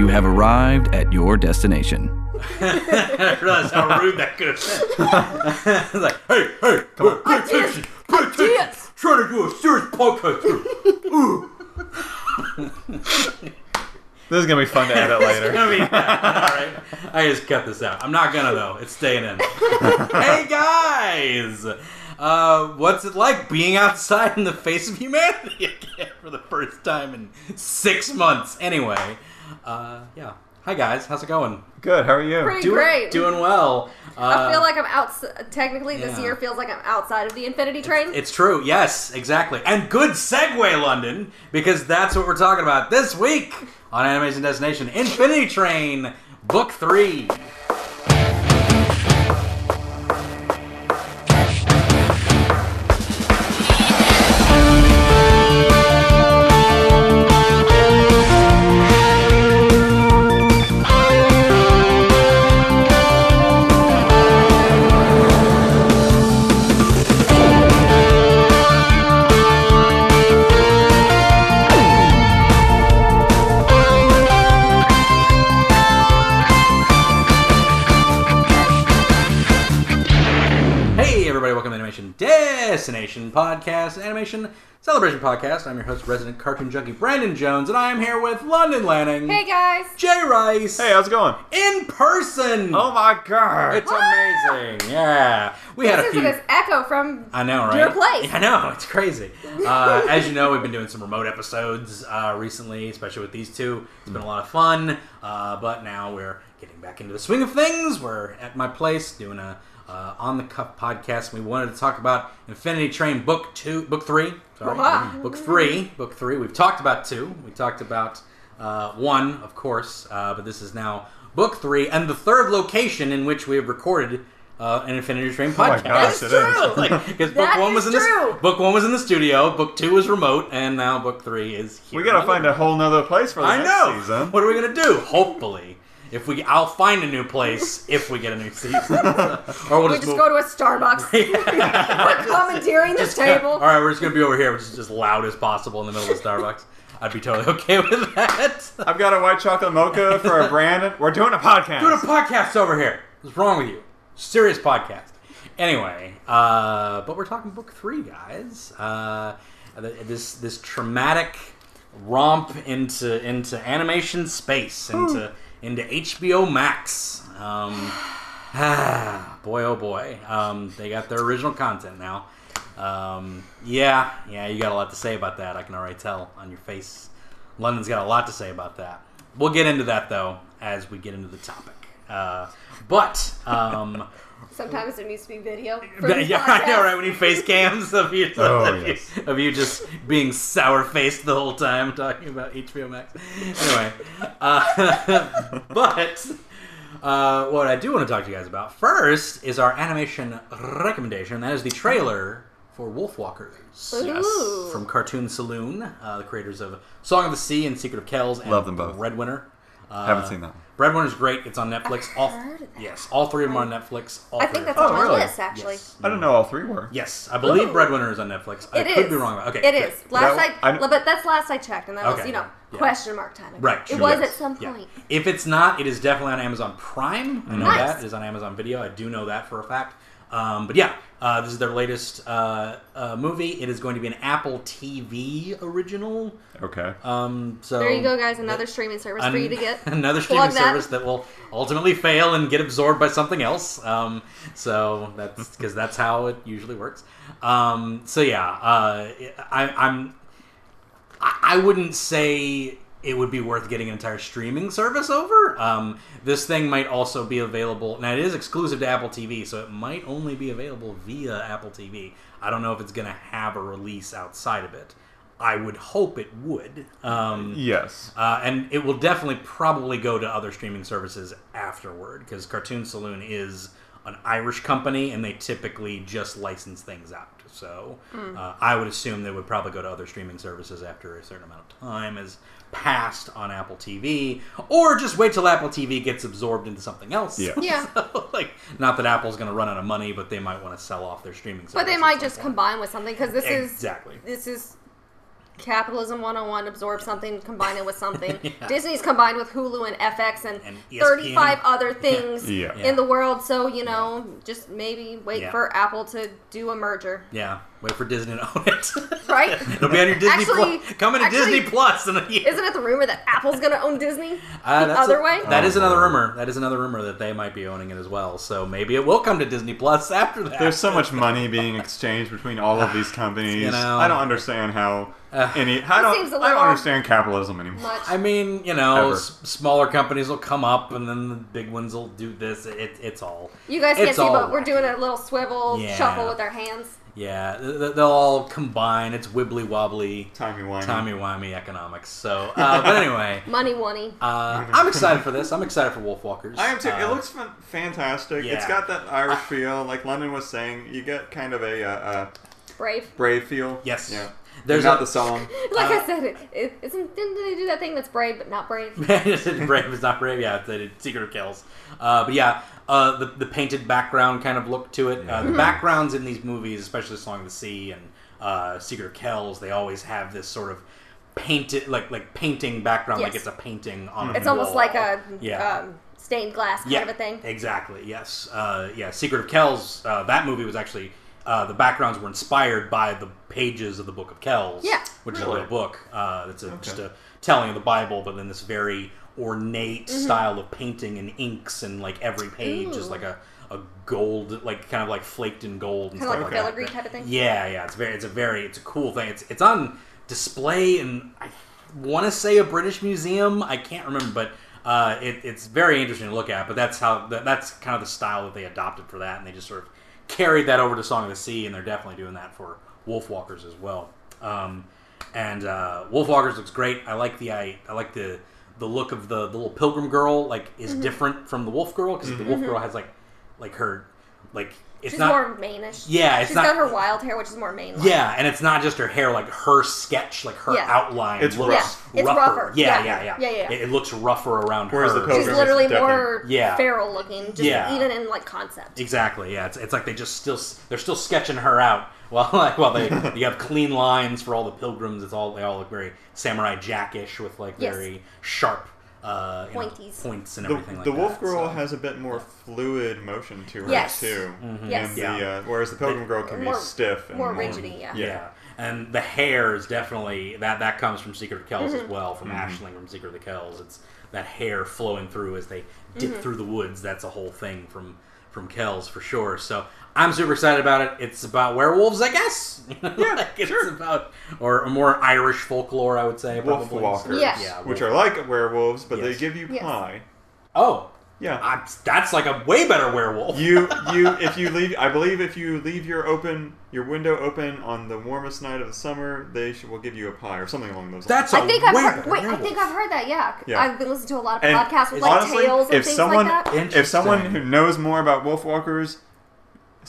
You have arrived at your destination. I realized how rude that could have been. It's like, hey, hey, come on, pay attention, pay attention. Trying to do a serious podcast here. This is gonna be fun to edit later. I mean, all right. I just cut this out. I'm not gonna though. It's staying in. hey guys, uh, what's it like being outside in the face of humanity again for the first time in six months? Anyway, uh, yeah. Hi guys, how's it going? Good. How are you? Pretty Doing great. doing well. Uh, I feel like I'm out. Technically, this yeah. year feels like I'm outside of the Infinity Train. It's true, yes, exactly. And good segue, London, because that's what we're talking about this week on Animation Destination Infinity Train, Book 3. Destination Podcast, Animation Celebration Podcast. I'm your host, resident cartoon junkie Brandon Jones, and I am here with London Lanning, hey guys. Jay Rice, Hey, how's it going? in person. Oh my god! it's amazing. Yeah, we had a Listen few. to this echo from I know, right? Your place. I know, it's crazy. Uh, as you know, we've been doing some remote episodes uh, recently, especially with these two. It's been a lot of fun, uh, but now we're getting back into the swing of things. We're at my place doing a uh, on the cuff podcast. We wanted to talk about Infinity Train Book Two, Book Three. Sorry, Wow. Book Three, Book Three. We've talked about two. We talked about uh, one, of course, uh, but this is now Book Three, and the third location in which we have recorded. Uh, an Infinity Train my podcast. gosh, it is. Because book one was in the book one was in the studio, book two was remote, and now book three is here. we gotta find a whole nother place for the I next know. season. What are we gonna do? Hopefully, if we, I'll find a new place if we get a new season, or we'll We just, just go to a Starbucks. We're commandeering this table. all right, we're just gonna be over here, which is just loud as possible in the middle of Starbucks. I'd be totally okay with that. I've got a white chocolate mocha for a brand. We're doing a podcast. Doing a podcast over here. What's wrong with you? Serious podcast. Anyway, uh, but we're talking book three, guys. Uh, this this traumatic romp into into animation space, into into HBO Max. Um, ah, boy, oh boy, um, they got their original content now. Um, yeah, yeah, you got a lot to say about that. I can already tell on your face. London's got a lot to say about that. We'll get into that though as we get into the topic. Uh, but um, Sometimes there needs to be video. For yeah, these I know, right? When you face cams of you, Oh, of, yes. you of you just being sour faced the whole time talking about HBO Max. Anyway, uh, but uh, what I do want to talk to you guys about first is our animation recommendation. That is the trailer for Wolfwalkers. Ooh. From Cartoon Saloon, uh, the creators of Song of the Sea and Secret of Kells and Love them both. Breadwinner. Uh, Haven't seen that one. Breadwinner's great. It's on Netflix. all heard of that. yes, all three of them are on Netflix. All I three think are that's Oh, on my really? list, actually. Yes. I didn't know all three were. Yes, I believe Ooh. Breadwinner is on Netflix. I It could is. be wrong. Okay, It great. is. Last That- I, I- but that's last I checked, and that was Okay, you know yeah. question mark time. ago. Right, It sure. was Yes. at some Yeah. point. If it's not, it is definitely on Amazon Prime. I know Nice. that it is on Amazon Video. I do know that for a fact. Um, but yeah, uh, this is their latest uh, uh, movie. It is going to be an Apple TV original. Okay. Um, so There you go, guys. Another streaming service for you to get. another streaming that. service that will ultimately fail and get absorbed by something else. Um, so that's because that's how it usually works. Um, so yeah, uh, I, I'm. I I wouldn't say it would be worth getting an entire streaming service over. Um, this thing might also be available. Now it is exclusive to Apple TV, so it might only be available via Apple TV. I don't know if it's going to have a release outside of it. I would hope it would. Um, Yes. uh, and it will definitely probably go to other streaming services afterward because Cartoon Saloon is an Irish company and they typically just license things out. So uh, I would assume they would probably go to other streaming services after a certain amount of time has passed on Apple TV, or just wait till Apple TV gets absorbed into something else. Yeah. Yeah. So, like, not that Apple's going to run out of money, but they might want to sell off their streaming service. But they might just point. combine with something because this is Exactly. this is capitalism 101 absorb something, combine it with something. Yeah. Disney's combined with Hulu and FX and, And E 35 other things Yeah. in the world. So, you know, just maybe wait Yeah. for Apple to do a merger. Yeah, wait for Disney to own it. Right? It'll be on your Disney Actually- Plus. Coming to actually- Disney Plus in a year. Isn't it the rumor that Apple's going to own Disney? Uh, the that's other a- way? That is Oh, another rumor. That is another rumor that they might be owning it as well. So maybe it will come to Disney Plus after that. There's so much money being exchanged between all of these companies. You know. I don't understand how Uh, any. I don't. seems a I don't understand capitalism anymore. Much. I mean, you know, s- smaller companies will come up, and then the big ones will do this. It, it's all. you guys can't see, all but we're doing a little swivel Yeah. shuffle with our hands. Yeah, th- th- they'll all combine. It's wibbly wobbly, Timey wimey. timey wimey economics. So, uh, but anyway, Money, money. uh, I'm excited for this. I'm excited for Wolfwalkers. I am too. it Uh, looks fantastic. yeah. It's got that Irish feel, like London was saying. You get kind of a uh, uh, Brave. brave feel. Yes. Yeah. There's not a- the song. Like Uh, I said, it, it isn't. Didn't they do that thing that's brave but not brave? brave is not brave. Yeah, they did Secret of Kells. Uh, but yeah, uh, the the painted background kind of look to it. Uh, the backgrounds in these movies, especially Song of the Sea and uh, Secret of Kells, they always have this sort of painted, like like painting background, like Yes. it's a painting on. It's a almost wall. like a yeah. um, stained glass kind yeah, of a thing. Exactly. Yes. Uh, yeah. Secret of Kells. Uh, that movie was actually uh, the backgrounds were inspired by the pages of the Book of Kells. Yeah. Which is a real book. Uh, it's a, just a telling of the Bible, but then this very ornate Mm-hmm. style of painting and inks, and like every page is like a, a gold, like kind of like flaked in gold and Kind of stuff like a like filigree that. type of thing. Yeah, yeah, it's very, it's a very, it's a cool thing. It's it's on display, and I want to say a British museum. I can't remember, but uh, it, it's very interesting to look at. But that's how that, that's kind of the style that they adopted for that, and they just sort of carried that over to Song of the Sea, and they're definitely doing that for Wolfwalkers as well. Um, and uh, Wolfwalkers looks great. I like the I, I like the the look of the, the little pilgrim girl. Like is Mm-hmm. different from the wolf girl because the wolf girl has like like her like it's She's not more manish. Yeah, it's She's not- got her wild hair, which is more mane. yeah, and it's not just her hair, like her sketch, like her Yeah. outline. It's looks rough. Yeah, it's rougher. rougher. Yeah, Yeah. yeah, yeah. Yeah, yeah. It, it looks rougher around Whereas her. the She's Pilgrim literally more Yeah. feral looking, just Yeah. even in like concept. Exactly. Yeah, it's, it's like they just still they're still sketching her out. Well, like well they you have clean lines for all the pilgrims. It's all they all look very samurai jackish with like Yes. very sharp uh, you know, points and The, everything like the that. Wolf Girl so. has a bit more fluid motion to her Yes. too. Yes. And the, Yeah. uh, whereas the Pilgrim Girl can More- be stiff and more rigid. yeah. Yeah. And the hair is definitely that that comes from Secret of Kells Mm-hmm. as well, from Aisling from Secret of the Kells. It's that hair flowing through as they dip Mm-hmm. through the woods. That's a whole thing from from Kells for sure. So I'm super excited about it. It's about werewolves, I guess. Yeah, like it's about or more Irish folklore, I would say. Wolf Probably. walkers, Yeah. Yeah, which are like werewolves, but Yes. they give you Yes. pie. oh, Yeah. I, that's like a way better werewolf. you you if you leave I believe if you leave your open your window open on the warmest night of the summer, they should, will give you a pie or something along those lines. that's a I think I've heard. better Wait, I think I've heard that. Yeah, Yeah. I've been listening to a lot of And podcasts with like honestly, tales and if things someone like that. if someone Interesting. who knows more about wolfwalkers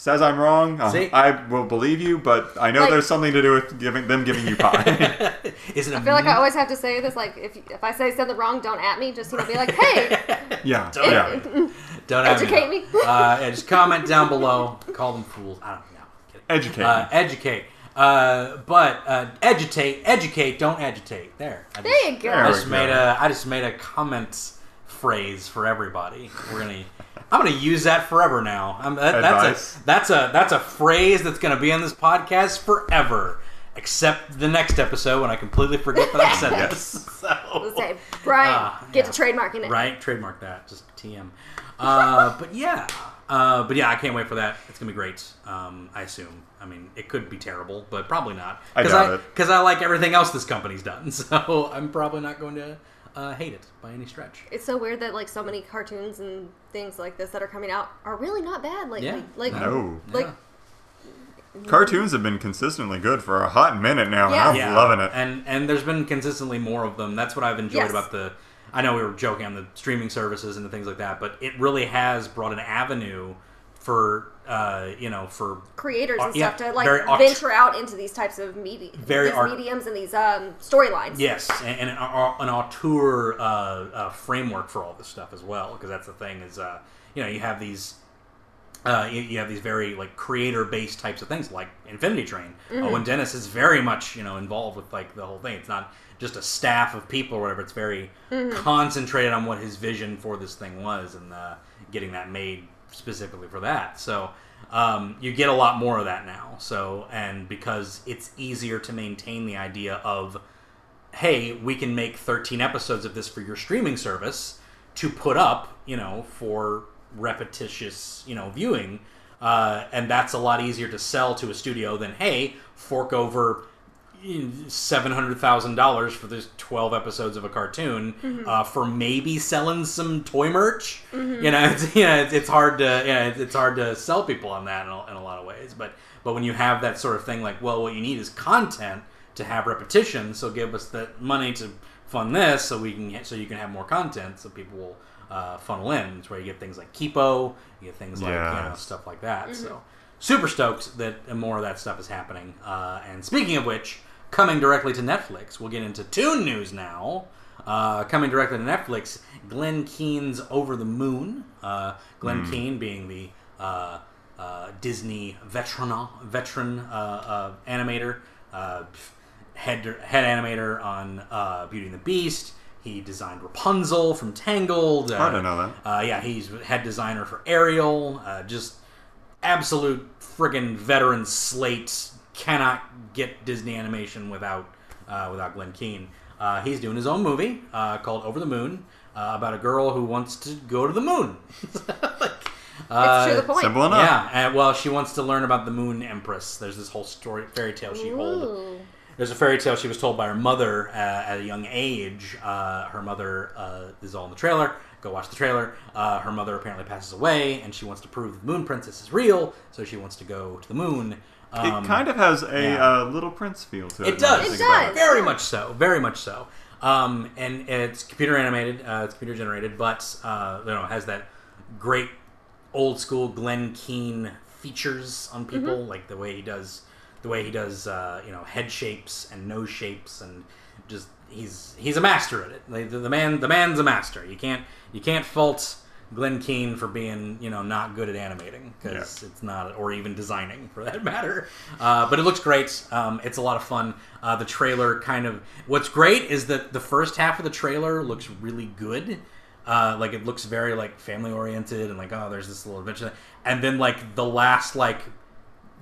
says I'm wrong, uh, See? I will believe you. But I know Like- there's something to do with giving them giving you pie. Isn't it? I feel like I always have to say this. Like, if if I say something wrong, don't at me. Just you know, be like, hey, yeah, Don't yeah. it- Don't have educate me. me. uh, yeah, just comment down below. Call them fools. I don't know. Kidding. Educate. Uh, educate. Uh, but uh, agitate, educate, don't agitate. There. I there you just, go. There I we just go. made a. I just made a comment phrase for everybody. We're gonna. I'm gonna use that forever now. I'm, that, that's a that's a that's a phrase that's gonna be on this podcast forever. Except the next episode when I completely forget that I said Yes. this. So. Let's say, Brian, Ah, get yeah. to trademarking it. Right, trademark that. Just TM. Uh, but yeah, uh, but yeah, I can't wait for that. It's gonna be great. Um, I assume. I mean, it could be terrible, but probably not. I Cause doubt I, it. Because I like everything else this company's done, so I'm probably not going to uh, hate it by any stretch. It's so weird that like so many cartoons and things like this that are coming out are really not bad lately. Yeah. Like, No. like Yeah. Cartoons have been consistently good for a hot minute now, and I'm Yeah, loving it. And and there's been consistently more of them. That's what I've enjoyed Yes. about the. I know we were joking on the streaming services and the things like that, but it really has brought an avenue for uh, you know for creators and Uh, yeah, stuff to like very venture out into these types of media, Very these art- mediums and these um, storylines. Yes, and, and an, an auteur uh, uh, framework for all this stuff as well, because that's the thing is, uh, you know, you have these uh, you, you have these very like creator based types of things like Infinity Train. Owen Dennis is very much you know involved with like the whole thing. It's not just a staff of people or whatever. It's very concentrated on what his vision for this thing was and uh, getting that made specifically for that. So um, you get a lot more of that now. So and because it's easier to maintain the idea of hey, we can make 13 episodes of this for your streaming service to put up, you know, for repetitious, you know, viewing. Uh, and that's a lot easier to sell to a studio than, hey, fork over seven hundred thousand dollars for this twelve episodes of a cartoon uh, for maybe selling some toy merch. You know, it's, you know, it's, it's hard to yeah, it's, it's hard to sell people on that in a, in a lot of ways. But but when you have that sort of thing, like, well, what you need is content to have repetition. So give us the money to fund this, so we can so you can have more content, so people will uh, funnel in. It's where you get things like Kipo, you get things like you know stuff like that. So super stoked that more of that stuff is happening. Uh, and speaking of which, coming directly to Netflix, we'll get into Toon news now. Uh, coming directly to Netflix, Glenn Keane's Over the Moon. Uh, Glenn Keane being the uh, uh, Disney veteran veteran uh, uh, animator, uh, head head animator on uh, Beauty and the Beast. He designed Rapunzel from Tangled. Uh, I don't know that. Uh, yeah, he's head designer for Ariel. Uh, just absolute friggin' veteran slate. Cannot get Disney animation without uh, without Glenn Keane. Uh, he's doing his own movie uh, called Over the Moon uh, about a girl who wants to go to the moon. like, It's to the point. Simple enough. yeah, and, well, she wants to learn about the Moon Empress. There's this whole story, fairy tale she told. There's a fairy tale she was told by her mother uh, at a young age. Uh, her mother uh, is all in the trailer. Go watch the trailer. Uh, her mother apparently passes away, and she wants to prove the Moon Princess is real. So she wants to go to the moon. Um, it kind of has a yeah. uh, Little Prince feel to it. It now that does. It about does. Very much so. Very much so. Um, and it's computer animated. Uh, it's computer generated, but uh, you know, has that great old school Glenn Keane features on people, like the way he does, the way he does, uh, you know, head shapes and nose shapes, and just he's he's a master at it. Like, the, the man, the man's a master. You can't you can't fault Glenn Keane for being you know not good at animating because it's not, or even designing for that matter. Uh, but it looks great. Um, it's a lot of fun. Uh, the trailer kind of what's great is that the first half of the trailer looks really good. Uh, like it looks very like family oriented and like oh there's this little adventure and then like the last like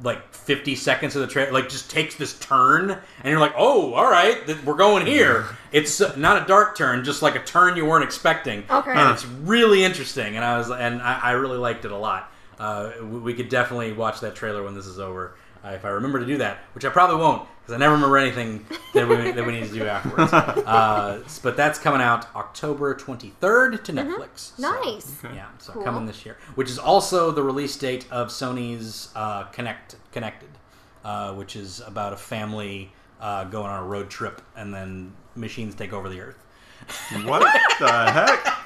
like 50 seconds of the trailer like just takes this turn and you're like oh all right th- we're going here. It's uh, not a dark turn just like a turn you weren't expecting. Okay. and it's really interesting and i was and i, I really liked it a lot. Uh, we, we could definitely watch that trailer when this is over uh, if i remember to do that which i probably won't because i never remember anything that we, that we need to do afterwards uh, but that's coming out october 23rd to netflix so- Nice. Okay. yeah, so Cool. coming this year, which is also the release date of Sony's uh, Connect Connected, uh, which is about a family uh, going on a road trip and then machines take over the Earth. What the heck?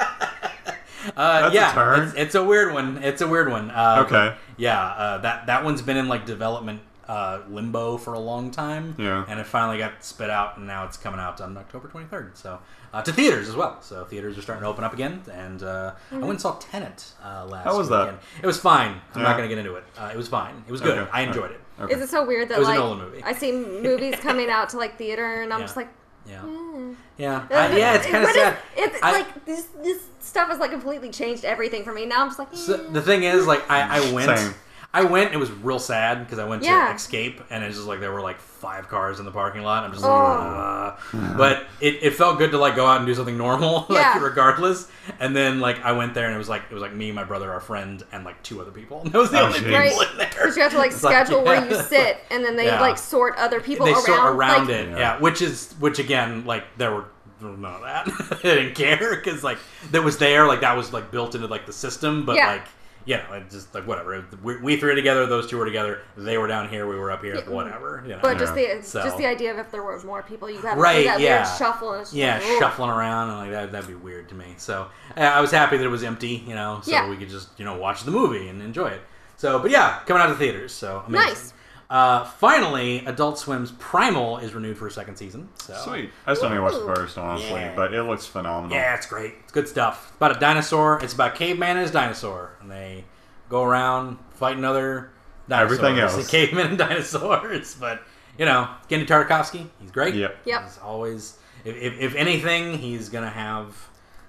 Uh, That's a yeah, turn. It's, it's a weird one. It's a weird one. Uh, Okay. Yeah, uh, that that one's been in like development uh, limbo for a long time. Yeah. and it finally got spit out, and now it's coming out on October 23rd. So uh, to theaters as well. So theaters are starting to open up again, and uh, I went and saw Tenet uh, last. How was that? It was fine. I'm Yeah. not going to get into it. Uh, it was fine. It was good. Okay. I enjoyed it. Okay. Is it so weird that It was a like Nolan movie. I see movies coming out to like theater and I'm Yeah. just like, Yeah, eh. yeah, Uh, yeah. It's kind of sad. It's I- like this this stuff has like completely changed everything for me. Now I'm just like, So eh. the thing is, like, I, I went. Same. I went. It was real sad because I went Yeah. to Escape, and it's just like there were like five cars in the parking lot. I'm just Oh. like, "Ugh." but it, it felt good to like go out and do something normal, like Yeah. regardless. And then like I went there, and it was like it was like me, my brother, our friend, and like two other people. And that was the Oh, only jeez. people Right. in there. Because you have to like It's like, schedule where you sit, and then they Yeah. like sort other people they around. sort around like, it, Yeah. yeah. Which is which again, like there were none of that. they didn't care because like that was there, like that was like built into like the system. But Yeah. like you know, it just like whatever. We, we three are together, those two were together. They were down here, we were up here. Yeah. Whatever. You know. But just Yeah. the So- just the idea of if there were more people, you have Right, that yeah. weird shuffle. And yeah, like, shuffling around and like that that'd be weird to me. So I was happy that it was empty, you know, so Yeah. we could just you know watch the movie and enjoy it. So, but yeah, coming out of theaters, so amazing. Nice. Uh, finally, Adult Swim's Primal is renewed for a second season. So Sweet. I still need to watch the first, honestly, Yeah. but it looks phenomenal. Yeah, it's great. It's good stuff. It's about a dinosaur. It's about caveman and his dinosaur, and they go around fighting other dinosaurs, Everything else. and cavemen and dinosaurs. But you know, Genndy Tartakovsky, he's great. Yep. Yep. He's always, if, if, if anything, he's gonna have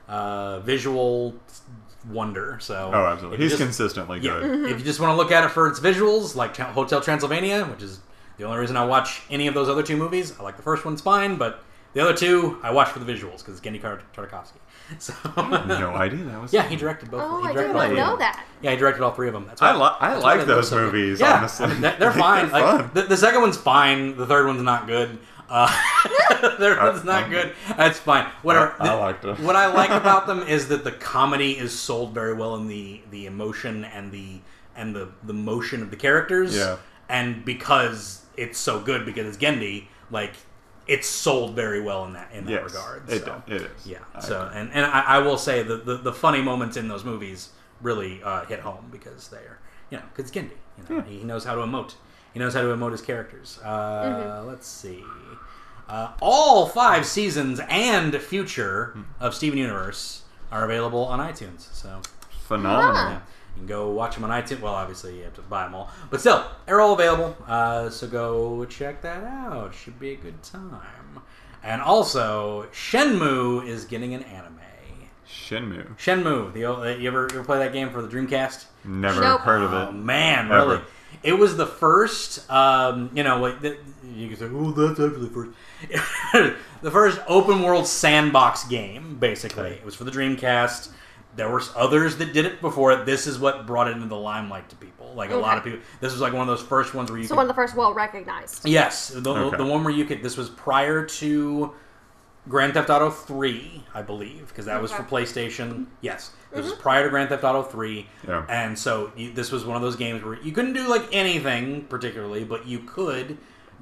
uh, visual wonder. So Oh, absolutely. He's just- consistently yeah, good. if you just want to look at it for its visuals, like Hotel Transylvania, which is the only reason I watch any of those other two movies. I like the first one's fine, but the other two I watch for the visuals because it's Genndy Tar- Tartakovsky. So No idea that was. yeah, he directed both. Oh, he I directed didn't three of know them. that. Yeah, he directed all three of them. That's I, why- li- I that's like they look those so good. movies. Yeah, honestly, I mean, they're, they're fine. They're like fun. the, the second one's fine. The third one's not good. Uh, the third I- one's not I'm- good. That's fine. What I- are- I liked them. What I like about them is that the comedy is sold very well in the the emotion and the and the the motion of the characters. Yeah. And because it's so good because it's Genndy, like it's sold very well in that in that yes, regard. It, so. it is. Yeah. I So agree. and and I, I will say the, the the funny moments in those movies really uh, hit home because they're you know because Genndy you know he knows how to emote he knows how to emote his characters. Uh, Let's see. Uh, all five seasons and future of Steven Universe are available on iTunes. So phenomenal. yeah, you can go watch them on iTunes. Well, obviously you have to buy them all, but still, they're all available. Uh, so go check that out. Should be a good time. And also, Shenmue is getting an anime. Shenmue. Shenmue. The old, you ever you ever play that game for the Dreamcast? Never Nope. heard of Oh it. man, Ever. really? It was the first. Um, you know, like the, you can say, "Oh, that's actually the first." the first open world sandbox game. Basically, it was for the Dreamcast. There were others that did it before it. This is what brought it into the limelight to people. Like a lot of people. This was like one of those first ones where you So could one of the first well recognized. Yes, the, Okay. the one where you could. This was prior to Grand Theft Auto Three, I believe, because that was for Okay. PlayStation. Yes, this was prior to Grand Theft Auto Three, Yeah. and so you, this was one of those games where you couldn't do like anything particularly, but you could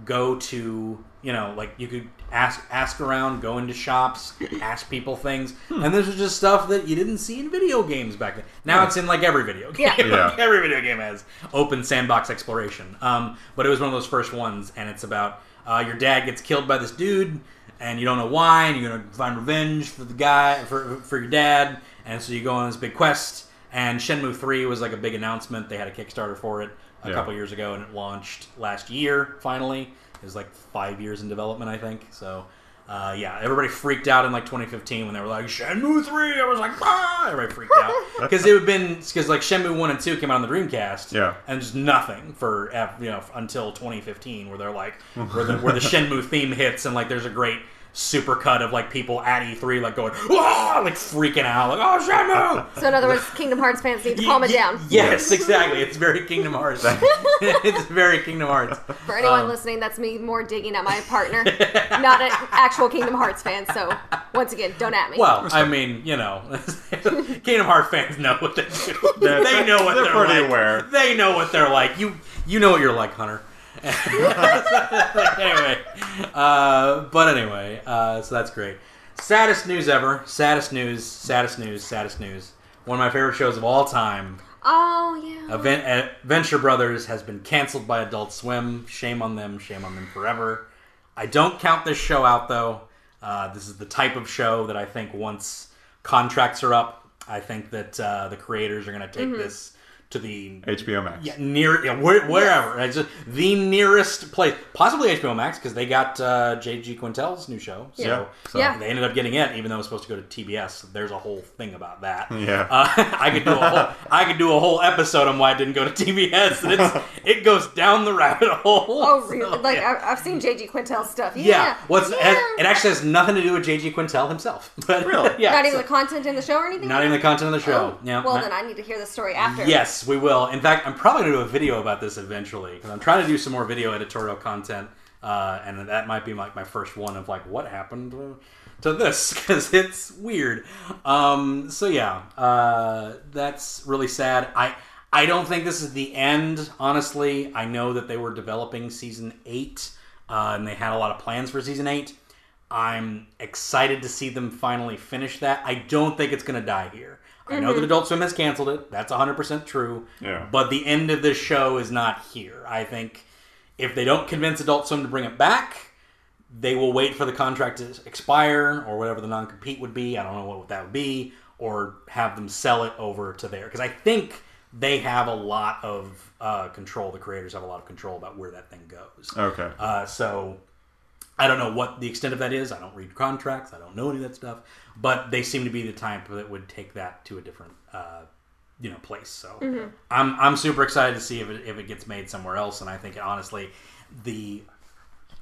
go to you know like you could ask ask around, go into shops, ask people things, and this was just stuff that you didn't see in video games back then. Now it's in like every video game. Yeah. Yeah. Like, every video game has open sandbox exploration. Um, but it was one of those first ones, and it's about uh, your dad gets killed by this dude, and you don't know why, and you're gonna find revenge for the guy for for your dad, and so you go on this big quest. And Shenmue Three was like a big announcement. They had a Kickstarter for it a Yeah. couple years ago, and it launched last year. Finally, it was like five years in development, I think. So. Uh, yeah, everybody freaked out in like 2015 when they were like Shenmue 3. I was like, ah! Everybody freaked out because it had been because like Shenmue 1 and 2 came out on the Dreamcast, Yeah. and just nothing for you know until 2015 where they're like where the where the Shenmue theme hits and like there's a great super cut of like people at E3 like going ah like freaking out like oh Shenmue. So in other words, Kingdom Hearts fans need to calm it Ye- ye- down. Yes, exactly. It's very Kingdom Hearts. it's very Kingdom Hearts. For anyone Um, listening, that's me more digging at my partner, not an actual Kingdom Hearts fan. So once again, don't at me. Well, I mean, you know, Kingdom Hearts fans know what they do. They're- they know what they're they're, pretty like. aware. They know what they're like. You you know what you're like, Hunter. anyway, uh, but anyway, uh, so that's great. Saddest news ever. Saddest news. Saddest news. Saddest news. One of my favorite shows of all time. oh yeah. Event, uh, Venture Brothers has been canceled by Adult Swim. Shame on them. Shame on them forever. I don't count this show out though. Uh, this is the type of show that I think once contracts are up, I think that uh, the creators are going to take this to the HBO Max. yeah, near yeah, where, wherever. It's just the nearest place, possibly HBO Max, because they got uh, J.G. Quintel's new show. So Yeah, so- Yeah. they ended up getting it, even though it was supposed to go to TBS. There's a whole thing about that. Yeah. uh, I could do a whole I could do a whole episode on why it didn't go to TBS, and it's it goes down the rabbit hole. Oh, really? So, like yeah. I, I've seen JG Quintel stuff. Yeah. Yeah, what's yeah. it actually has nothing to do with J.G. Quintel himself. But Really? yeah, not even so- the content in the show or anything. not even the content of the show. Oh, Yeah, Well, not- then I need to hear the story after. Yes, we will. In fact, I'm probably going to do a video about this eventually because I'm trying to do some more video editorial content, uh, and that might be like my first one of like what happened to, to this because it's weird. Um, so yeah, uh, that's really sad. I I don't think this is the end. Honestly, I know that they were developing season eight, uh, and they had a lot of plans for season eight. I'm excited to see them finally finish that. I don't think it's going to die here. I know that Adult Swim has canceled it. That's 100% true. Yeah. But the end of this show is not here. I think if they don't convince Adult Swim to bring it back, they will wait for the contract to expire or whatever the non compete would be. I don't know what that would be, or have them sell it over to there. Because I think they have a lot of uh, control. The creators have a lot of control about where that thing goes. Okay. Uh, so I don't know what the extent of that is. I don't read contracts. I don't know any of that stuff. But they seem to be the type that would take that to a different, uh, you know, place. So I'm I'm super excited to see if it if it gets made somewhere else. And I think honestly, the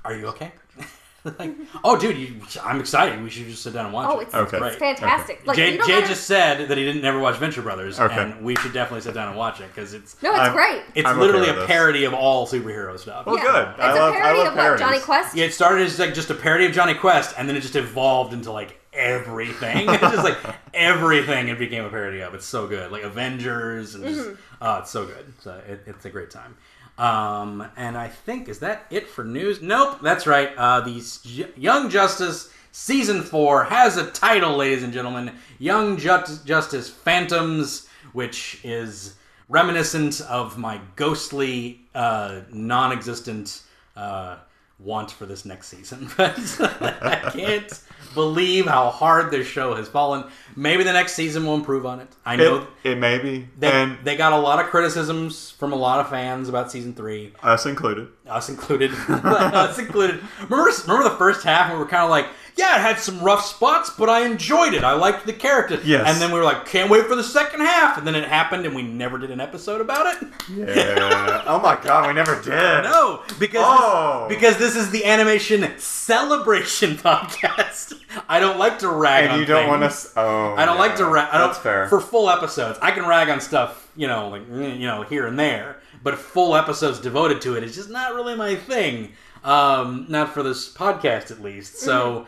are you okay? like, oh, dude, you, I'm excited. We should just sit down and watch Oh, it. it's, Okay. it's fantastic. Like, Jay, Jay gotta- just said that he didn't never watch Venture Brothers, Okay. and we should definitely sit down and watch it because it's No, it's I'm- great. it's I'm literally with a this. parody of all superhero stuff. Well, Yeah. good. It's I a love- I parody love of what, Johnny. Quest? Yeah, it started as like just a parody of Johnny Quest, and then it just evolved into like everything. it's just like everything it became a parody of. It's so good, like Avengers, and just oh, it's so good. So it, it's a great time. Um, and I think is that it for news? Nope, that's right. Uh, the S- Young Justice season four has a title, ladies and gentlemen. Young Ju- Justice Phantoms, which is reminiscent of my ghostly, uh, non-existent. Uh, want for this next season, but I can't believe how hard this show has fallen. Maybe the next season will improve on it. I know It, it may be, they, and they got a lot of criticisms from a lot of fans about season three, us included. Us included. us included. Remember, remember the first half when we were kind of like, yeah, it had some rough spots, but I enjoyed it. I liked the character. Yes. And then we were like, can't wait for the second half. And then it happened, and we never did an episode about it. Yeah. oh my god, we never did. No, because Oh. this, because this is the animation celebration podcast. I don't like to rag on And you don't want to. Oh. I don't like to rag. That's fair. For full episodes, I can rag on stuff, you know, like mm, you know, here and there. But full episodes devoted to it is just not really my thing. Um, not for this podcast, at least. So.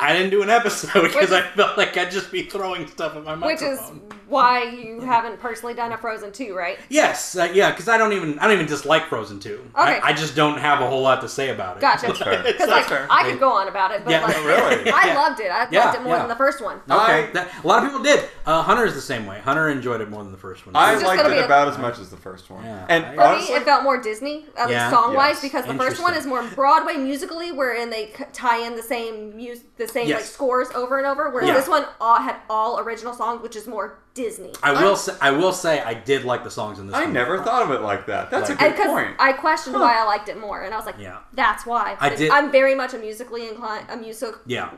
I didn't do an episode because I felt like I'd just be throwing stuff at my microphone. Which microphone. is why you haven't personally done a Frozen 2, right? Yes, uh, yeah, because I don't even I don't even dislike Frozen Two. I, Okay. I just don't have a whole lot to say about it. Gotcha. It's Because, like, fair. I could go on about it, but, Yeah. like, Really? I Yeah. loved it. I Yeah, loved it more yeah. than the first one. Okay, I- that, a lot of people did. Uh, Hunter is the same way. Hunter enjoyed it more than the first one. I liked it be a- about as much as the first one. Yeah. And For For honestly, me, it felt more Disney, at Yeah. least song wise, Yes. because the first one is more Broadway musically, wherein they tie in the same mus- the same like scores over and over. Whereas Yeah. this one all had all original songs, which is more Disney. I will say I will say I did like the songs in this. I one. never thought of it like that. That's Like- a good point. I questioned why I liked it more, and I was like, Yeah. "That's why." I did, I'm very much a musically inclined, a music Yeah,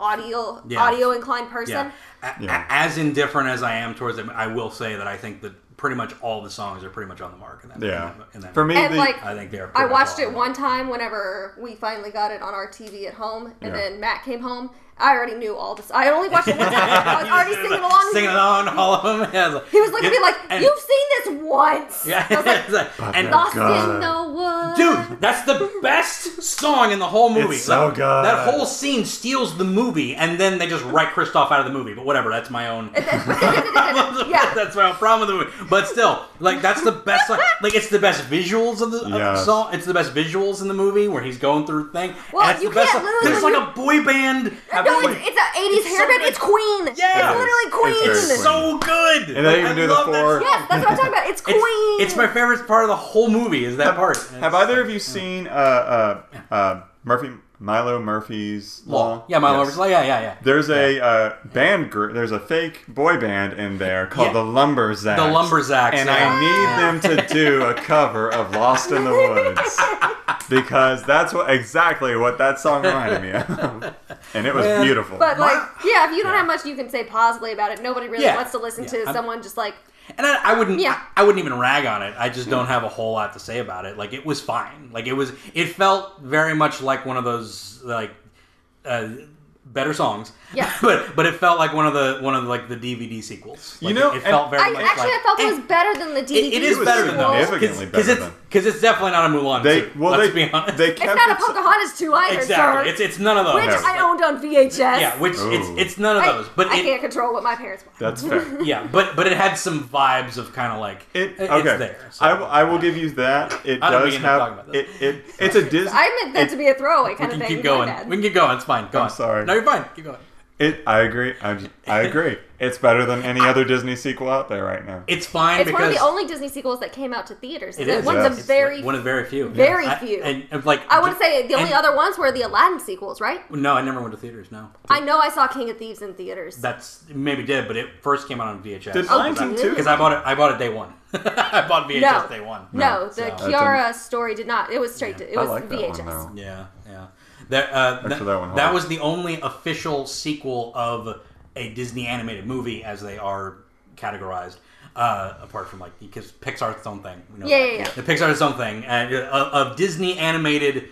audio Yeah. audio inclined person. yeah. A- Yeah. a- As indifferent as I am towards it, I will say that I think that pretty much all the songs are pretty much on the mark in that. yeah. in that, in that For me, And the, like, I think they're. I watched it one time whenever we finally got it on our TV at home, and Yeah. then Matt came home. I already knew all this. I only watched it one time. I was already singing along. Singing along, all of them. Yeah, like- He was looking at me like, and- "You've seen this once." Yeah, I was like, like- and "Lost in the woods." Dude, that's the best song in the whole movie. It's so that, good. That whole scene steals the movie, and then they just write Kristoff out of the movie. But whatever, that's my own. yeah. that's my own problem with the movie. But still, like that's the best. Song. Like it's the best visuals of the, of the Yes. song. It's the best visuals in the movie where he's going through thing. Well, and it's you the best can't song. lose There's like a boy band. No, it's, it's an 80s It's so hairband. good. it's Queen. Yeah. It's literally Queen. It's It's very so good. And they Like, even I do the love that four- song. Yes, that's what I'm talking about. It's Queen. It's, it's my favorite part of the whole movie. Is that part? have either of you seen uh, uh, uh, Murphy Milo Murphy's Law? Yeah, my Yes. lovers. Yeah, yeah, yeah. There's a uh, band group. There's a fake boy band in there called Yeah. the Lumberjacks. The Lumberjacks, and yeah. I need them to do a cover of "Lost in the Woods" because that's what exactly what that song reminded me of, and it was Man, beautiful. But like, yeah, if you don't have much you can say positively about it, nobody really Yeah. wants to listen Yeah, to I'm- someone just like And I, I wouldn't. Yeah. I wouldn't even rag on it. I just don't have a whole lot to say about it. Like it was fine. Like it was. It felt very much like one of those like uh, better songs. Yeah. but but it felt like one of the one of the, like the DVD sequels. You know, it, it felt very I much actually like, I felt it was better than the DVD. It, it is better than those significantly because better it's than- because it's definitely not a Mulan. they 2, well let's they be honest. they It's not a Pocahontas 2 either, exactly. sir. It's it's none of those. which No. I owned on VHS. yeah, which it's Ooh. it's none of those. But I it, can't control what my parents want. That's fair. yeah, but but it had some vibes of kind of like It it's okay. there. so. I, will- I will give you that. It I don't does mean to talk have it, it. It's a Disney. I meant that to be a throwaway kind can of thing. keep going. We can keep going. It's fine. Go I'm on. sorry. No, you're fine. Keep going. It. I agree. I agree. It's better than any other Disney sequel out there right now. It's fine It's because one of the only Disney sequels that came out to theaters. it isn't is one yes. of the It's very. one of the very few. very I- few. and, and, like I would say the only and- other ones were the Aladdin sequels, right? No, I never went to theaters. No, I know I saw King of Thieves in theaters. that's maybe did, but it first came out on VHS. Did Oh, Lion too? Because I bought it. I bought it day one. I bought VHS no, day one. no, the So- Kiara story did not. It was straight. To, it I was like that VHS. one. Yeah, yeah. That, uh, that, that one that was the only official sequel of a Disney animated movie, as they are categorized. Uh, apart from like because Pixar's its own thing. We know Yeah, yeah, yeah. The Pixar's its own thing, and uh, of Disney animated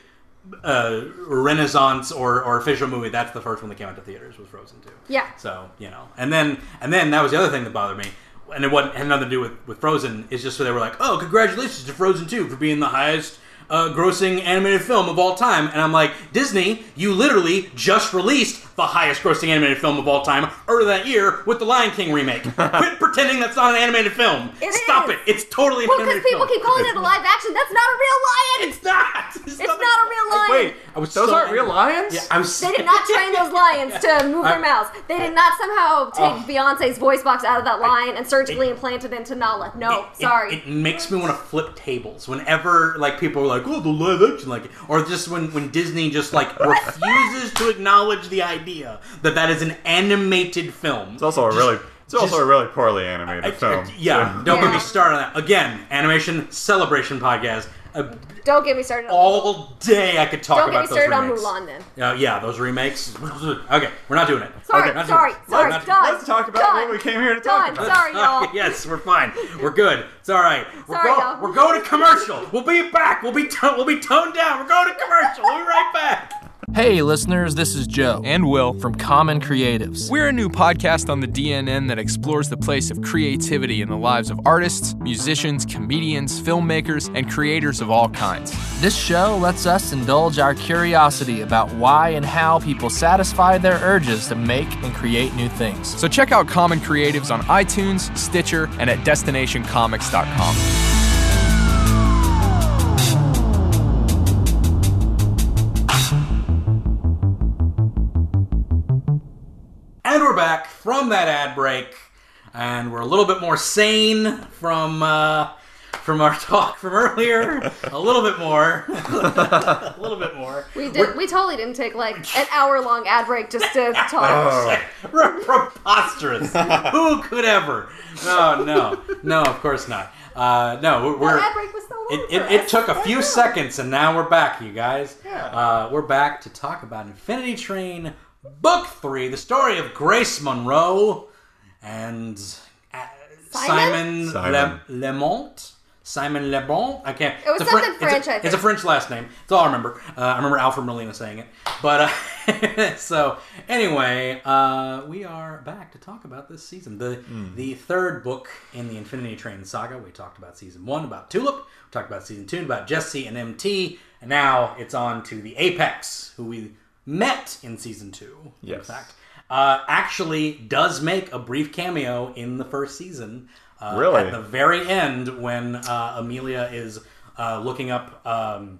uh, Renaissance or, or official movie. That's the first one that came out to theaters was Frozen Two. Yeah. So you know, and then and then that was the other thing that bothered me, and it wasn't had nothing to do with with Frozen. It's just so they were like, oh, congratulations to Frozen Two for being the highest. Uh, grossing animated film of all time, and I'm like, Disney, you literally just released the highest grossing animated film of all time earlier that year with the Lion King remake. Quit pretending that's not an animated film. It Stop is. it. It's totally an Well, because people keep calling it a live action. That's not a real lion. It's not. It's, It's not a real lion. Wait, I was those so aren't real lions? Yeah, I was. They did not train those lions to move I- their mouths. They did not somehow take Oh. Beyonce's voice box out of that lion and surgically implant it into Nala. No, It- sorry. It, makes me want to flip tables whenever like people are like, "Oh, the live action," like, or just when when Disney just like refuses to acknowledge the idea that that is an animated film. It's also a really. It's also just- a really poorly animated I- film. I- yeah, so- don't get me started on that. Again, animation celebration podcast. Uh, Don't get me started on all day I could talk Don't get about me those started on remakes. Mulan then. Uh, yeah, those remakes. okay, we're not doing it. Sorry, Okay, not doing sorry, it. sorry, Not- done. Let's talk about done, what we came here to talk done. about. Sorry, y'all. yes, we're fine. We're good. It's all right. We're, Sorry, go- y'all. we're going to commercial. We'll be back. We'll be to- we'll be toned down. We're going to commercial. We'll be right back. Hey, listeners, this is Joe. and Will. from Common Creatives. We're a new podcast on the DNN that explores the place of creativity in the lives of artists, musicians, comedians, filmmakers, and creators of all kinds. This show lets us indulge our curiosity about why and how people satisfy their urges to make and create new things. So check out Common Creatives on iTunes, Stitcher, and at DestinationComics.com. And we're back from that ad break, and we're a little bit more sane from uh, from our talk from earlier. a little bit more. a little bit more. We did. We totally didn't take like an hour long ad break just to talk. Oh. Preposterous. Who could ever? No, no, no. Of course not. Uh, no, we're. The ad break was so long. it, it, it took a few seconds, and now we're back, you guys. Yeah. Uh, we're back to talk about Infinity Train Book Three: The Story of Grace Monroe and uh, Simon, Simon? Simon. Le- Lemont. Simon Lebon. I can't. It was it's a Fren- something it's a- French, It's a. French last name. That's all I remember. Uh, I remember Alfred Molina saying it. But uh, so anyway, uh, we are back to talk about this season, the Hmm. the third book in the Infinity Train saga. We talked about season one about Tulip. We talked about season two about Jesse and MT, and now it's on to the Apex, who we met in season two. In fact, uh, actually does make a brief cameo in the first season. Uh, Really? At the very end, when uh, Amelia is uh, looking up um,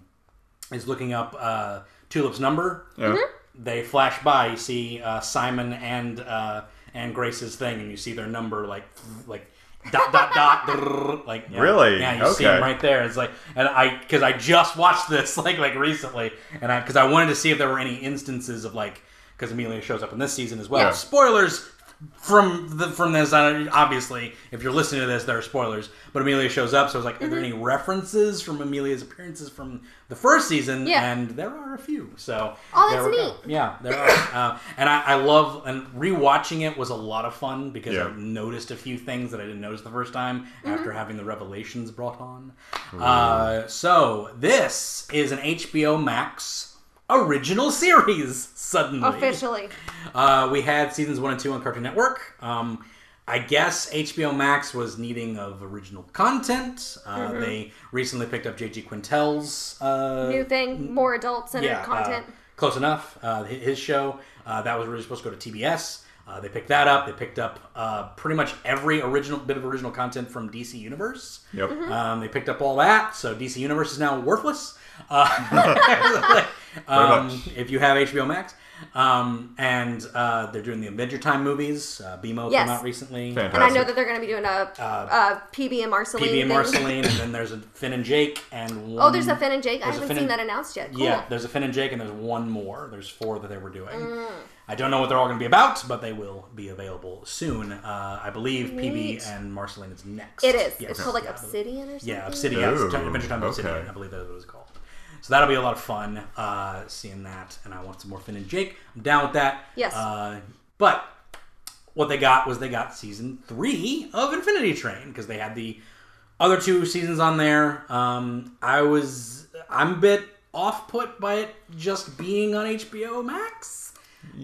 is looking up uh, Tulip's number, Yeah. Mm-hmm. they flash by. You see uh, Simon and uh, and Grace's thing, and you see their number like like dot dot dot like yeah. Really? yeah you see him right there. It's like and I because I just watched this like like recently, and I because I wanted to see if there were any instances of like because Amelia shows up in this season as well. Yeah. Spoilers from the from this obviously if you're listening to this there are spoilers but amelia shows up so i was like are there any references from amelia's appearances from the first season Yeah. and there are a few so Oh, that's we go. neat. yeah there are uh, and I, I love and rewatching it was a lot of fun because Yeah. i noticed a few things that i didn't notice the first time after having the revelations brought on uh, so this is an hbo max original series suddenly Officially. uh, we had seasons one and two on Cartoon Network. Um, I guess HBO Max was needing of original content. Uh, They recently picked up J.G. Quintel's uh, New thing, more adult centered yeah, content. uh, close enough. Uh, his show uh, that was really supposed to go to TBS. Uh, they picked that up. They picked up uh, pretty much every original bit of original content from DC Universe. Yep. Mm-hmm. Um, they picked up all that, so DC Universe is now worthless. Uh, um, much. if you have HBO Max. Um, and uh, they're doing the Adventure Time movies. Uh, BMO Yes. came out recently. Fantastic. And I know that they're going to be doing a uh, PB and Marceline. PB and. Marceline, and then there's a Finn and Jake, and one, Oh, there's a Finn and Jake. I haven't seen and- that announced yet. Cool. Yeah, there's a Finn and Jake, and there's one more. There's four that they were doing. Mm. I don't know what they're all going to be about, but they will be available soon. Uh, I believe Neat. PB and Marceline is next. It is. Yes. It's called like Yeah. Obsidian or something. Yeah, Obsidian. Ooh, It's Adventure Time okay. Obsidian. I believe that's what it's called. So that'll be a lot of fun uh, seeing that, and I want some more Finn and Jake. I'm down with that. Yes. Uh, but what they got was they got season three of Infinity Train because they had the other two seasons on there. Um, I was I'm a bit off put by it just being on HBO Max.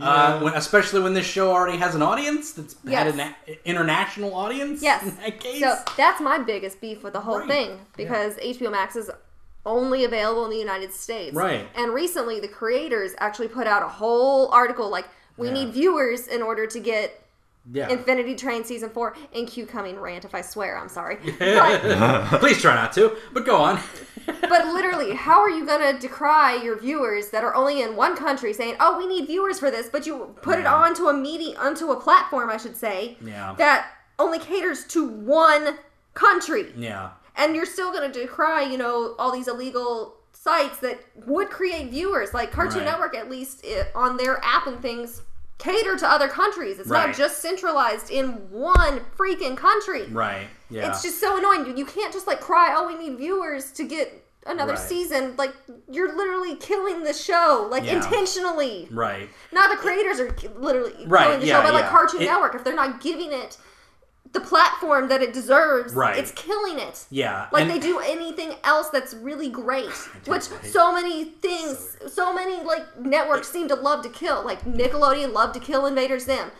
Uh, when, especially when this show already has an audience that's had an a- international audience. Yes. In that case. So that's my biggest beef with the whole Right. thing because HBO Max is only available in the United States. Right. And recently, the creators actually put out a whole article like, we Yeah. need viewers in order to get yeah. Infinity Train season four. And cue coming rant if I swear. I'm sorry. But, Please try not to, but go on. but literally, how are you going to decry your viewers that are only in one country saying, "Oh, we need viewers for this," but you put it onto a media, onto a platform, I should say, Yeah. that only caters to one country. yeah. And you're still going to decry, you know, all these illegal sites that would create viewers. Like Cartoon Right. Network, at least it, on their app and things, cater to other countries. It's Right. not just centralized in one freaking country. Right. Yeah. It's just so annoying. You- You can't just like cry, "Oh, we need viewers to get another Right. season." Like you're literally killing the show, like Yeah. intentionally. right. Not the creators are literally Right, killing the yeah, show, but like. Cartoon It- Network, if they're not giving it the platform that it deserves, Right. it's killing it. Yeah. Like and- they do anything else that's really great, which right. so many things, so many like networks seem to love to kill. Like Nickelodeon loved to kill Invader Zim.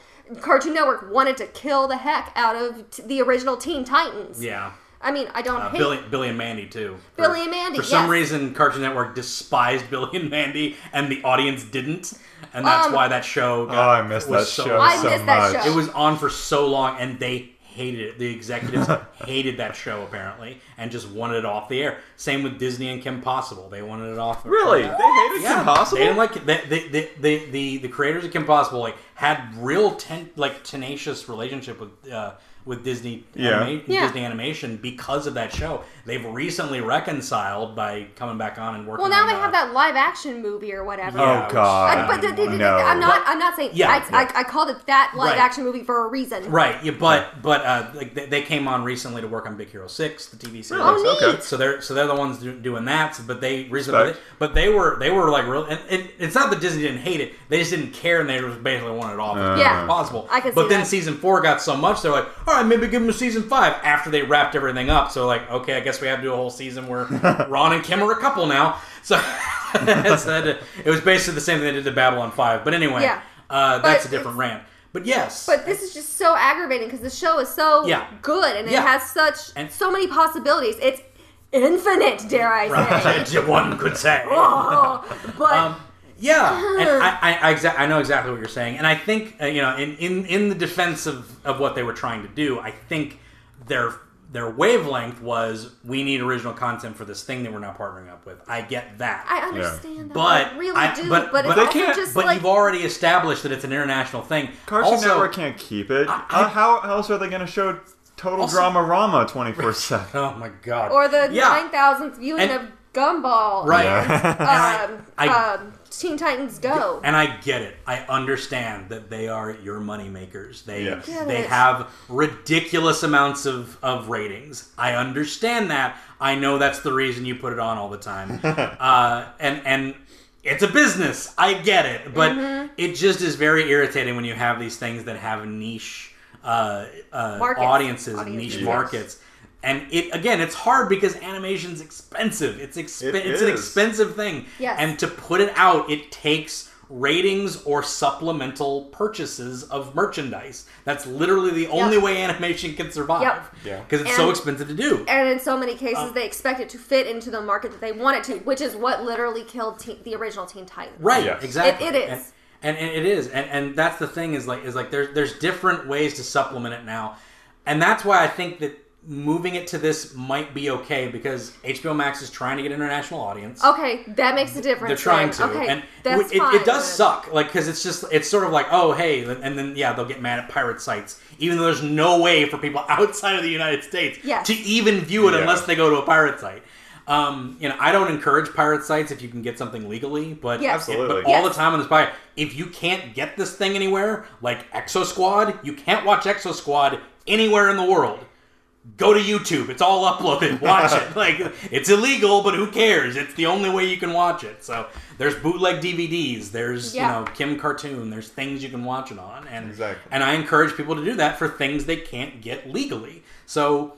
Cartoon Network wanted to kill the heck out of t- the original Teen Titans. Yeah. I mean, I don't Uh, hate Billy, Billy and Mandy too. For- Billy and Mandy, For some yes. reason, Cartoon Network despised Billy and Mandy, and the audience didn't, and that's Um, why that show. Got, Oh, I missed was that so, show I so missed that much. show. It was on for so long, and they hated it. The executives hated that show apparently, and just wanted it off the air. Same with Disney and Kim Possible. They wanted it off. Really? They hated Yeah, Kim Possible? They didn't like they, they, they, the the creators of Kim Possible like had real ten, like tenacious relationship with uh, with Disney Yeah. anima- Yeah. Disney Animation because of that show. They've recently reconciled by coming back on and working. Well, now on, they uh, have that live action movie or whatever. Yeah, Oh God! I, but no. I'm not. I'm not saying. Yeah, I, yeah. I, I called it that live Right. action movie for a reason. Right, yeah, but but uh, like they, they came on recently to work on Big Hero Six, the TV series. Oh, neat. Okay. So they're so they're the ones do, doing that. But they recently, Respect. but they were they were like real. And it, it's not that Disney didn't hate it; they just didn't care, and they just basically wanted it off as Yeah. as possible. I can But see then that. season four got so much, they're like, all right, maybe give them a season five after they wrapped everything up. So like, okay, I guess we have to do a whole season where Ron and Kim are a couple now. So, so it was basically the same thing they did to Babylon Five. But anyway, Yeah. uh, that's a different rant. But yes, But this is just so aggravating because the show is so Yeah. good and Yeah. it has such And- so many possibilities. It's infinite, dare I say. Right, one could say. Oh, but Um, yeah, and I, I, I, exa- I know exactly what you're saying, and I think uh, you know, in, in in the defense of, of what they were trying to do, I think their their wavelength was we need original content for this thing that we're now partnering up with. I get that, I understand that. But I really I- do. but- But, but they can't- just but like you've already established that it's an international thing. Cartoon also, Network can't keep it. I- Uh, how else are they going to show Total Also- Drama Rama 24 7? Oh my god! or the yeah, nine thousandth viewing And- of Gumball. right. Um, I- um, Teen Titans Go. And I get it. I understand that they are your money makers. They Yes. They it. have ridiculous amounts of, of ratings. I understand that. I know that's the reason you put it on all the time. uh, and and it's a business. I get it, but Mm-hmm. it just is very irritating when you have these things that have niche uh, uh, Markets. audiences, and Audiences, niche yes. markets. And it again, it's hard because animation's expensive. It's exp- It it's an expensive thing. Yes. And to put it out, it takes ratings or supplemental purchases of merchandise. That's literally the only Yep. way animation can survive. Yep. Yeah. Because it's so expensive to do. and in so many cases, Uh, they expect it to fit into the market that they want it to, which is what literally killed teen, the original Teen Titans. Right, Yes. exactly. It- it is. And, and, and it is. And and that's the thing is like is like there's there's different ways to supplement it now. And that's why I think that moving it to this might be okay because HBO Max is trying to get international audience. Okay, that makes a difference. They're trying then. to, Okay, and that's it, it, fine. it does then. suck, like because it's just it's sort of like oh hey, and then yeah they'll get mad at pirate sites, even though there's no way for people outside of the United States Yes. to even view it Yeah. unless they go to a pirate site. Um, you know, I don't encourage pirate sites if you can get something legally, but Yes. Absolutely. but all Yes. the time on this pirate, if you can't get this thing anywhere, like Exo Squad, you can't watch Exo Squad anywhere in the world. Go to YouTube. It's all uploaded. Watch it. Like it's illegal, but who cares? It's the only way you can watch it. So there's bootleg DVDs. There's Yeah. you know Kim Cartoon. There's things you can watch it on, and Exactly. and I encourage people to do that for things they can't get legally. So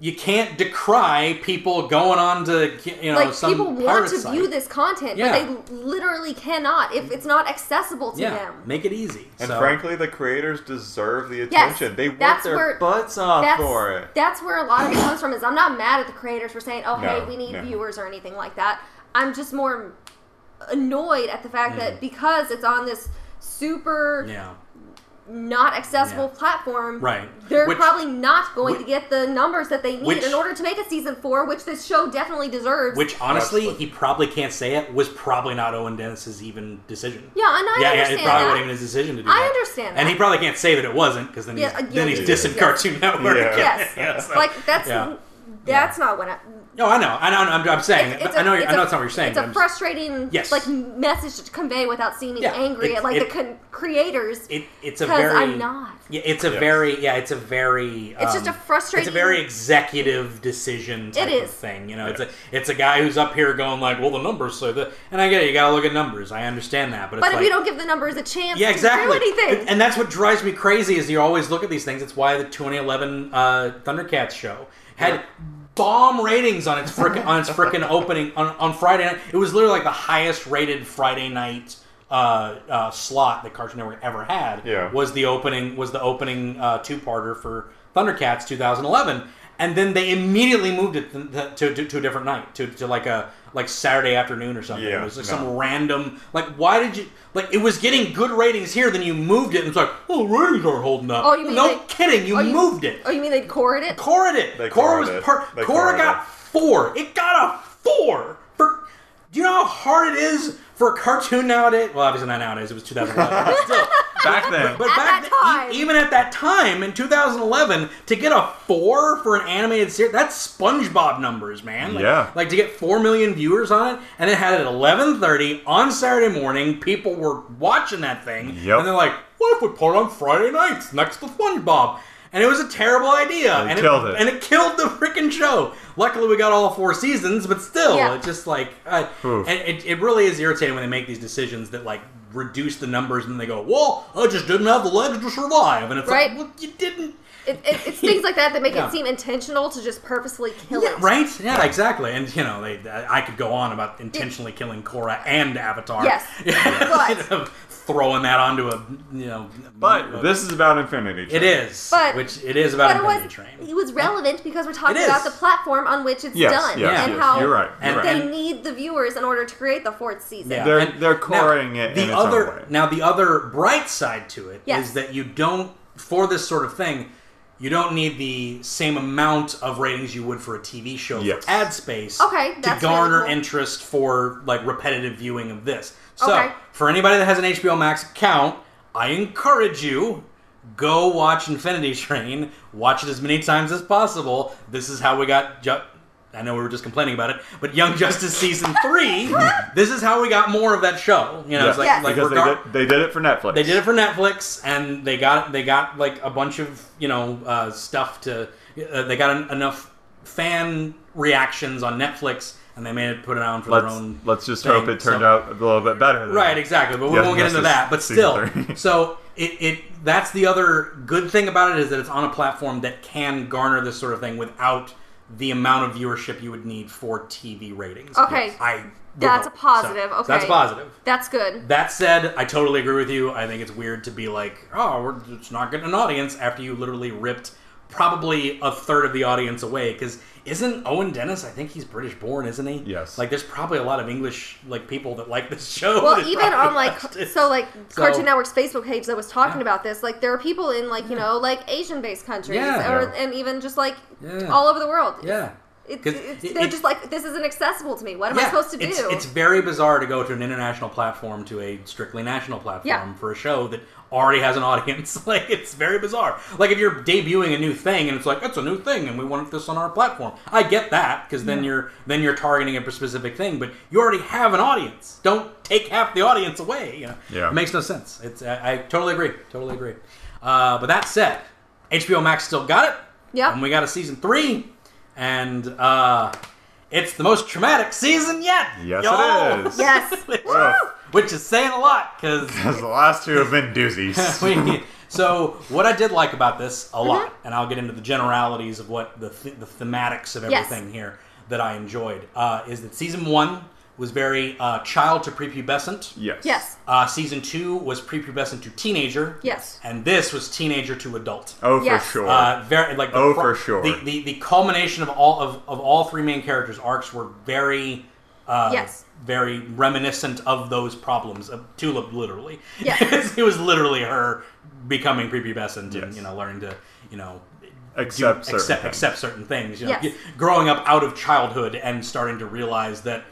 you can't decry people going on to you know Like some people want to site. view this content, Yeah. but they literally cannot if it's not accessible to Yeah, them. make it easy. And So- frankly, the creators deserve the Yes, attention. they work that's their where- butts off That's for it. that's where a lot of it comes from. Is I'm not mad at the creators for saying, "Oh, hey, we need no. viewers" or anything like that. I'm just more annoyed at the fact Mm. that because it's on this super yeah. Not accessible Yeah. platform, Right. They're Which- probably not going which- to get the numbers that they need which- in order to make a season four, which this show definitely deserves. Which honestly, Absolutely. he probably can't say it was probably not Owen Dennis's even decision. yeah, and I yeah, yeah, it probably that. wasn't even his decision to do I that. understand And he probably can't say that it wasn't because then he's Yeah, uh, then yeah, he's yeah, dissing yeah. Cartoon Network. Yeah. yes, Yeah, so- like that's yeah. that's not what I. No, I know. I know. I'm, I'm saying. It's- it's I a- know. you're- it's I know a- it's not what you're saying. It's but a I'm just- frustrating, Yes. like message to convey without seeming Yeah, angry it- at like it- the con- creators. It, it's a very. I'm not. Yeah, it's a Yes. very. Yeah, it's a very. It's just um, a frustrating- It's a very executive decision type It of thing. You know, it's a it's a guy who's up here going like, well, the numbers say that, and I get it. You got to look at numbers. I understand that, but it's But if like, you don't give the numbers a chance Yeah, exactly. to do anything, And, and that's what drives me crazy is you always look at these things. It's why the 2011 uh, Thundercats show had bomb ratings on its frickin' on its frickin' opening on, on Friday night. It was literally like the highest rated Friday night uh, uh, slot that Cartoon Network ever had. Yeah. Was the opening was the opening uh, two parter for Thundercats 2011. And then they immediately moved it to, to, to, to a different night, to, to like a like Saturday afternoon or something. Yeah, it was like no. some random like why did you like it was getting good ratings here then you moved it and it's like oh ratings aren't holding up Oh, you mean no they- kidding you oh, you- moved it oh, you mean they'd chorus it? Korra it They Korra Korra'd was it. per- Korra got it. four it got a four for do you know how hard it is for a cartoon nowadays well obviously not nowadays it was 2011 but still Back then, but At back that th- time. e- even at that time in 2011, to get a four for an animated series, that's SpongeBob numbers, man. Like, Yeah. Like to get four million viewers on it, and it had it at 11:30 on Saturday morning. People were watching that thing, Yep. and they're like, "What if we put it on Friday nights next to SpongeBob?" And it was a terrible idea, They and killed it. and it killed the freaking show. Luckily, we got all four seasons, but still, Yeah. it's just like, uh, and it, it really is irritating when they make these decisions that like reduce the numbers, and they go, "Well, I just didn't have the legs to survive," and it's Right. like, "Well, you didn't." It, it, it's things like that that make Yeah. it seem intentional to just purposely kill Yeah, it. right? Yeah, exactly. And you know, they, I could go on about intentionally killing Korra and Avatar. Yes. But- You know, throwing that onto a you know. but this is about Infinity. it is, But- which it is about But it Infinity was Train. it was relevant because we're talking about the platform on which it's Yes, done yes, and yes. how You're right. You're And- right. they and- need the viewers in order to create the fourth season. Yeah. They're- And they're now, coring it The in its own other way. now the other bright side to it is Yes. that you don't for this sort of thing. You don't need the same amount of ratings you would for a TV show Yes. for ad space Okay, to garner really cool. interest for like repetitive viewing of this. So, Okay. for anybody that has an HBO Max account, I encourage you go watch Infinity Train. Watch it as many times as possible. This is how we got. Ju- I know we were just complaining about it, but Young Justice season three. this is how we got more of that show. You know, it's like, Yes. like because they did, they did it for Netflix. they did it for Netflix, and they got they got like a bunch of you know uh, stuff to. Uh, they got en- enough fan reactions on Netflix, and they made it put it on for their Let's own. let's just thing, hope it turned so- out a little bit better. Than Right, exactly. But we won't get into that. But still, so it, it that's the other good thing about it is that it's on a platform that can garner this sort of thing without the amount of viewership you would need for TV ratings. Okay. I That's a positive. So, okay. that's positive. That's good. That said, I totally agree with you. I think it's weird to be like, oh, we're it's not getting an audience after you literally ripped probably a third of the audience away. Because isn't Owen Dennis? I think he's British born, isn't he? Yes. Like, there's probably a lot of English like people that like this show. Well, even on like so like So- Cartoon Network's Facebook page that was talking Yeah. about this, like there are people in like you know like Asian-based countries, Yeah. or Yeah. and even just like Yeah. all over the world. yeah. It's, 'Cause it's, it- they're it- just like this isn't accessible to me. What am I supposed to do? It's, it's very bizarre to go to an international platform to a strictly national platform Yeah. for a show that already has an audience. like it's very bizarre. Like if you're debuting a new thing and it's like it's a new thing and we want this on our platform. I get that because then you're then you're targeting a specific thing, but you already have an audience. Don't take half the audience away. You know, Yeah. it makes no sense. It's I, I totally agree. Totally agree. Uh, but that said, HBO Max still got it. Yeah, And we got a season three, and uh, it's the most traumatic season yet. Yes, y'all. it is. yes. which, is saying a lot because Because the last two have been doozies. we, so what I did like about this Mm-hmm. a lot, and I'll get into the generalities of what the th- the thematics of Yes. everything here that I enjoyed uh, is that season one was very uh, child to prepubescent. yes. Yes. Uh, season two was prepubescent to teenager. Yes. And this was teenager to adult. Oh, for sure. Uh, very like the Oh, pro- for sure. The, the the culmination of all of, of all three main characters' arcs were very uh, Yes. very reminiscent of those problems of Tulip literally. Yes. it was literally her becoming prepubescent and you know learning to you know Accept certain accept, things. accept certain things. You know, Yes. Growing up out of childhood and starting to realize that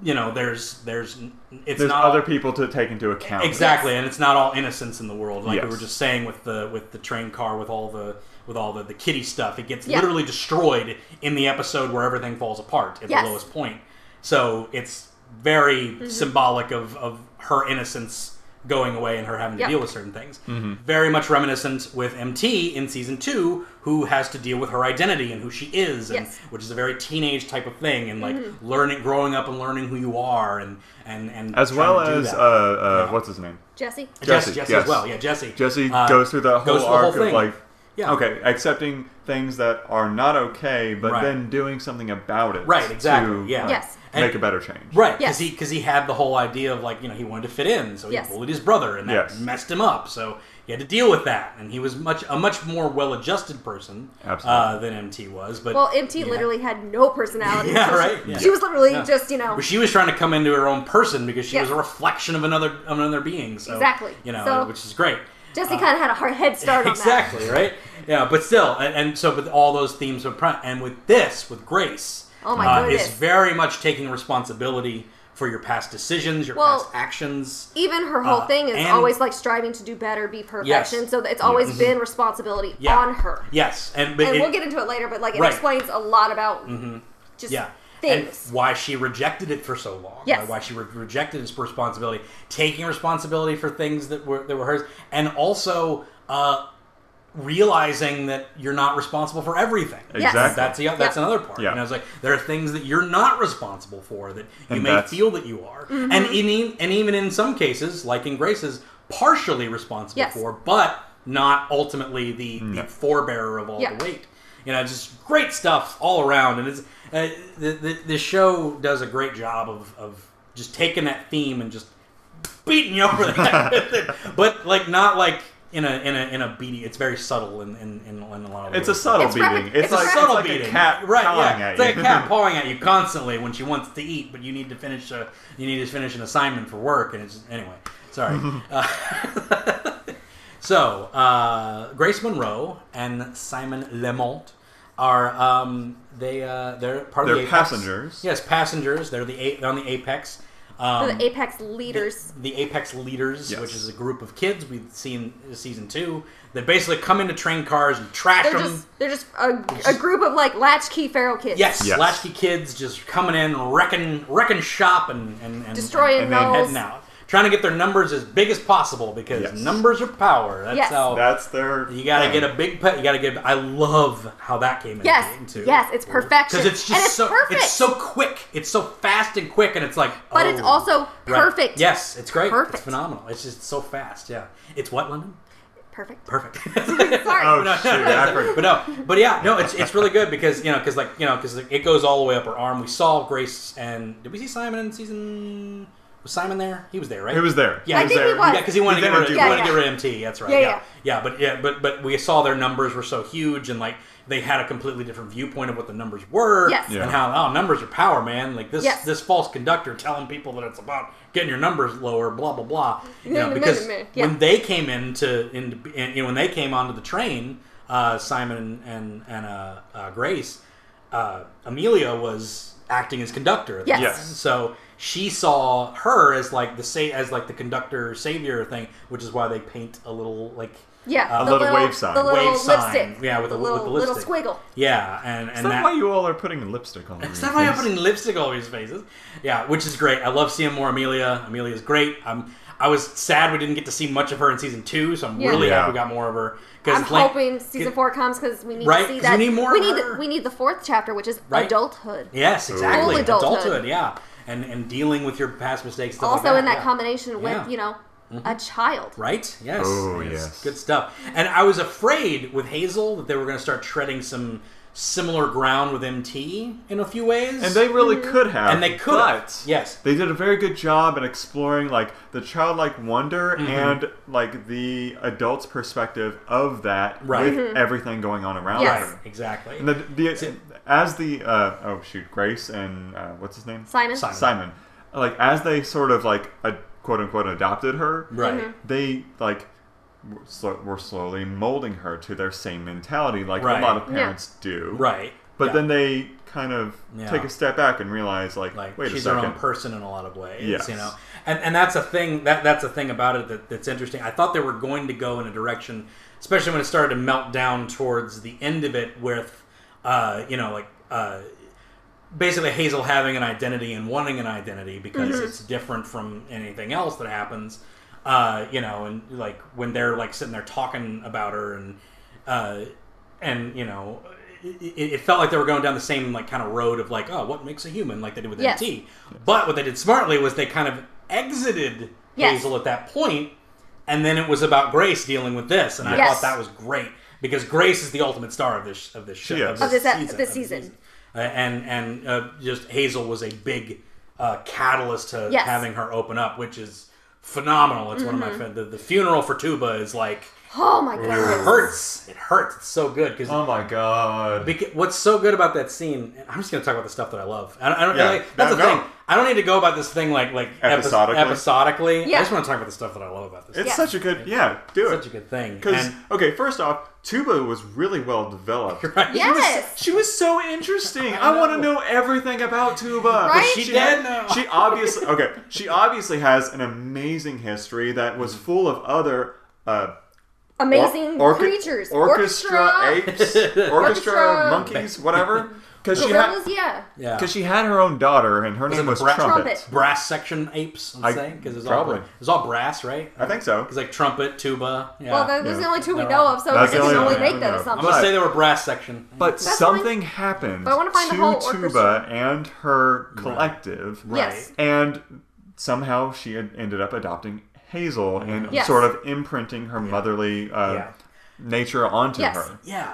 you know there's there's it's There's not other all- people to take into account. Exactly, Yes. and it's not all innocence in the world. Like we were just saying with the with the train car with all the with all the, the kitty stuff. It gets Yeah. literally destroyed in the episode where everything falls apart at Yes. the lowest point. So it's very Mm-hmm. symbolic of, of her innocence going away and her having to Yep. deal with certain things. Mm-hmm. Very much reminiscent with MT in season two, who has to deal with her identity and who she is, and Yes. which is a very teenage type of thing, and like Mm-hmm. learning, growing up and learning who you are, and and and As well as, uh, uh, Yeah. what's his name? Jesse. Jesse, Jesse, Jesse yes. as well. Yeah, Jesse. Jesse Uh, goes through the whole goes through the whole arc of like, Yeah. okay, accepting things that are not okay, but Right. then doing something about it. Right, exactly, To, yeah. like, Yes. And- make a better change. Right, because Yes. he because he had the whole idea of like you know he wanted to fit in, so he Yes. bullied his brother, and that Yes. messed him up. So he had to deal with that, and he was much a much more well-adjusted person Absolutely. uh, than MT was. But Well, MT yeah. literally had no personality. Yeah, so she- right, yeah. She was literally Yeah. just you know. But she was trying to come into her own person because she Yeah. was a reflection of another of another being. So, Exactly. You know, So- which is great. Jesse kind of had a hard head start on that. exactly right. Yeah, but still, and, and so with all those themes of front, and with this, with Grace, Oh my uh, goodness. is very much taking responsibility for your past decisions, your Well, past actions. Even her whole Uh, thing is always like striving to do better, be perfection. Yes. So it's always been responsibility Yeah. on her. Yes, and but And it- we'll get into it later, but like it Right. explains a lot about just Yeah. Things. And why she rejected it for so long. Yes. Why she re- rejected its responsibility, taking responsibility for things that were that were hers, and also uh, realizing that you're not responsible for everything. Yes. Exactly. That's the, that's Yeah. another part. Yeah. You know, it's like there are things that you're not responsible for that you And may that's- feel that you are, Mm-hmm. and in, and even in some cases, like in Grace's, partially responsible Yes. for, but not ultimately the, the forebearer of all Yeah. the weight. You know, just great stuff all around, and it's uh, the, the the show does a great job of of just taking that theme and just beating you over the head with it, but like not like in a in a in a beating. It's very subtle in in, in, in a lot of ways. It's a ways. subtle It's beating. rapid- it's, it's a like, subtle it's like beating, a cat right? Yeah, at it's like a cat pawing at you constantly when she wants to eat, but you need to finish a you need to finish an assignment for work, and it's anyway. Sorry. uh, so uh, Grace Monroe and Simon Lemont are um, they uh, they're part of They're the Apex. passengers. Yes, passengers. They're the a- they're on the Apex. Um, the Apex leaders. the Apex Leaders, Yes. which is a group of kids we've seen in season two that basically come into train cars and trash They're them. just they're just a, a group of like latchkey feral kids. Yes, Yes. latchkey kids just coming in, wrecking, wrecking shop, and and, and Destroying and, and those. heading out, trying to get their numbers as big as possible because Yes. numbers are power. That's Yes. how That's their. you got to thing. get a big pet. You got to get. I love how that came into Yes, being too. yes, it's perfection. because it's just And it's so perfect. it's so quick. It's so fast and quick, and it's like. But it's oh, also right. perfect. Yes, it's great. Perfect. It's phenomenal. It's just so fast. Yeah, it's what London. Perfect. Perfect. Sorry. Oh shit! I forgot. but no, but yeah, no, it's it's really good because you know because like you know because it goes all the way up her arm. We saw Grace and did we see Simon in season Was Simon there? He was there, right? He was there. Yeah, I he was think he there. was. Yeah, because he wanted to He get rid of, didn't he wanted to get rid of MT. That's right. Yeah, Yeah, yeah. yeah, but yeah, but but we saw their numbers were so huge, and like they had a completely different viewpoint of what the numbers were, Yes. Yeah. and how oh numbers are power, man. Like this Yes. this false conductor telling people that it's about getting your numbers lower, blah blah blah. You know, Meh, meh, because meh, meh. Yeah. when they came into in, in you know, when they came onto the train, uh, Simon and and uh, uh, Grace, uh, Amelia was acting as conductor. Yes. Yes. So she saw her as like the sa- as like the conductor savior thing, which is why they paint a little like Yeah, A the little wave sign. the little Wave sign. lipstick. Yeah, with the- with little, the little squiggle. yeah, and Is and that, that. why you all are putting lipstick on? Is that why I'm putting lipstick all over his faces? Yeah, which is great. I love seeing more Amelia. Amelia's great. I'm, I was sad we didn't get to see much of her in season two, so I'm Yeah. really Yeah. happy we got more of her. I'm like- hoping season four comes because we need Right, to see that. we need more We of need her. the, we need the fourth chapter, which is Right. adulthood. Yes, exactly. Full adulthood. yeah, and and dealing with your past mistakes. Stuff Also like in that yeah. combination with Yeah. Mm-hmm. you know a child. Right? Yes. Oh, yes. Good stuff. And I was afraid with Hazel that they were going to start treading some similar ground with MT in a few ways. And they really could have. Mm-hmm. And they could have. But Yes. They did a very good job in exploring like the childlike wonder Mm-hmm. and like the adult's perspective of that Right. with everything going on around Yes. Right. Exactly. And the, the as the uh, oh shoot, Grace and uh, what's his name? Simon. Simon. Simon. Like as they sort of like a, quote unquote adopted her, right. Mm-hmm. they like were were slowly molding her to their same mentality, like Right. a lot of Yeah. parents do. Right. But Yeah. then they kind of Yeah. take a step back and realize, like, like wait she's a her own person in a lot of ways Yes. you know and and that's a thing that that's a thing about it that, that's interesting i thought they were going to go in a direction especially when it started to melt down towards the end of it with uh you know like uh basically hazel having an identity and wanting an identity because it's different from anything else that happens uh you know and like when they're like sitting there talking about her and uh and you know it, it felt like they were going down the same like kind of road of like oh what makes a human like they did with Yes. mt but what they did smartly was they kind of exited Yes. hazel at that point and then it was about grace dealing with this and i Yes. thought that was great because grace is the ultimate star of this of this show She of this, Of this ep- season, this of season. Uh, and and uh, just hazel was a big uh, catalyst to Yes. Mm-hmm. having her open up which is phenomenal it's one of my fa- the, the funeral for tuba is like Oh my god! it hurts it hurts it's so good because Oh my god. Beca- what's so good about that scene? I'm just gonna talk about the stuff that I love. I don't. I don't Yeah. like, that's No, the go. thing. I don't need to go about this thing like like epi- Episodically? episodically. Yeah. I just want to talk about the stuff that I love about this. It's Yeah. such a good, yeah, do It's it. such a good thing. Because okay, first off, Tuba was really well developed. right? Yes. She was so interesting. I, want to know everything about Tuba. Right? She had- dead now. She obviously okay. She obviously has an amazing history that was full of other uh, Amazing or- orca- creatures. orchestra, apes, orchestra, Orchestra. monkeys, whatever. Because she had Gorillas, yeah. Yeah. because she had her own daughter and her name was bra- Trumpet. Trumpet. brass section apes. I'm I- saying because it's probably. all it's all brass, right? I think so. It's like trumpet, tuba. Yeah. Well, that- those are the only two we They're know all- of, so That's we the can only only one make that know. I'm assumption. gonna say they were brass section. But That's something happened But I wanna find the to whole Tuba and her collective, Yes. and somehow she had ended up adopting Hazel and Yes. sort of imprinting her motherly uh, Yeah. nature onto Yes. her. Yeah,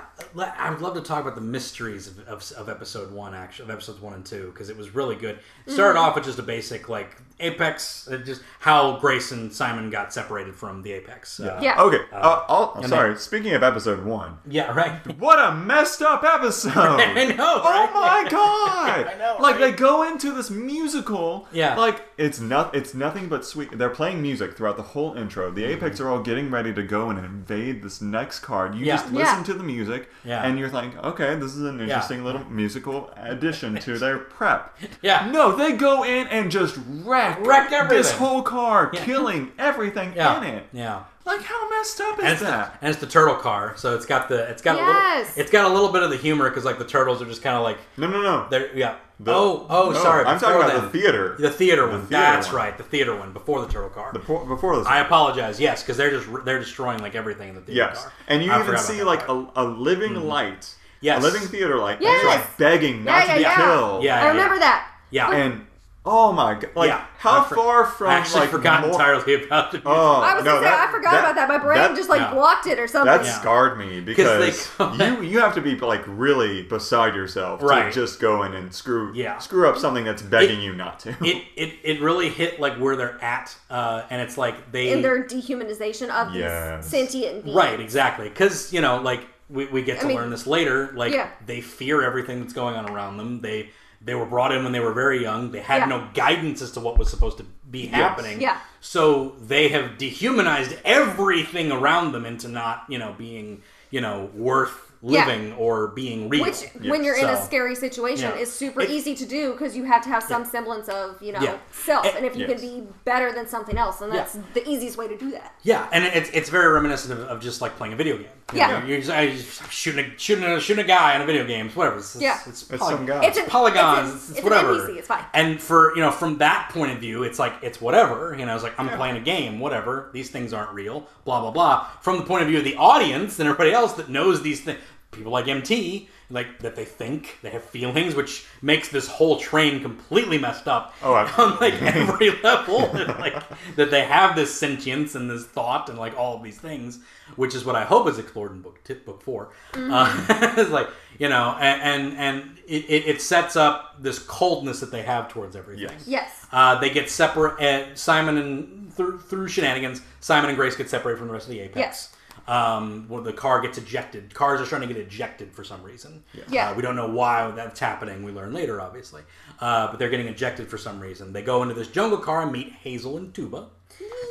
I would love to talk about the mysteries of, of, of episode one, actually, of episodes one and two, because it was really good. It started Mm-hmm. off with just a basic like Apex, uh, just how Grace and Simon got separated from the Apex. Uh, Yeah. Okay, uh, I'll, and sorry. Speaking of episode one, yeah, right. what a messed up episode! I know. Oh right? my god! I know, Like right? they go into this musical. Yeah. Like it's not. It's nothing but sweet. They're playing music throughout the whole intro. The Apex are all getting ready to go and invade this next card. You Yeah. just Yeah. listen to the music, Yeah. and you're like, okay, this is an interesting little musical addition to their prep. Yeah. No, they go in and just wreck Wreck this everything. This whole car, Yeah. killing everything Yeah. in it. Yeah. Like how messed up And is it's, the, that? and it's the turtle car, so it's got the it's got a little it's got a little bit of the humor because like the turtles are just kind of like No, no, no. they're yeah. The- oh oh no, sorry. I'm talking about then. the theater. The theater The one. theater That's one. right. The theater one before the turtle car. The po- before this. I apologize. Yes, because they're just they're destroying like everything in the theater Yes, car. and you I even see like a, a living mm-hmm. light, Yes. a living theater light, Yes. that's like begging not Yeah, to yeah, be yeah. killed. Yeah. I remember that. yeah and Oh my god! Like Yeah, how I for- far from I actually like forgot more- entirely about the Oh I was no, gonna say that- I forgot that- about that. My brain that- just like yeah. blocked it or something. That Yeah. scarred me because they you you have to be like really beside yourself Right. to just go in and screw Yeah. screw up something that's begging you not to. it, it it really hit like where they're at, uh, and it's like they in their dehumanization of Yes. these sentient beings. right exactly because you know like we, we get to I mean, learn this later. Like yeah. they fear everything that's going on around them. They they were brought in when they were very young. They had Yeah. no guidance as to what was supposed to be happening. Yeah. So they have dehumanized everything around them into not you know being you know worth Yeah. living or being real. Which, when you're in a scary situation, Yeah. is super It- easy to do because you have to have some semblance of, you know, Yeah. self. It- and if you yes. can be better than something else, then Yeah. that's the easiest way to do that. Yeah, and it's it's very reminiscent of, of just like playing a video game. You Yeah. know, you're just, I just shooting a, shooting a, shooting a guy in a video game. It's whatever. It's, it's, Yeah. it's, It's poly- some guy. It's an polygons. It's, It's, an- it's it's whatever. An NPC. It's fine. And for you know, from that point of view, it's like it's whatever. You know, it's like I'm playing a game. Whatever. These things aren't real. Blah blah blah. From the point of view of the audience and everybody else that knows these things, people like MT, like that they think they have feelings, which makes this whole train completely messed up. Oh, on absolutely. like every level. like that they have this sentience and this thought and like all of these things, which is what I hope is explored in book t- book 4 Uh, it's like you know, and and, and it, it, it sets up this coldness that they have towards everything. Yes. yes. Uh, they get separate. Uh, Simon and through, through shenanigans, Simon and Grace get separated from the rest of the Apex. Yes. Um, when the car gets ejected, cars are starting to get ejected for some reason. Yeah. Uh, we don't know why that's happening. We learn later, obviously. Uh, but they're getting ejected for some reason. They go into this jungle car and meet Hazel and Tuba.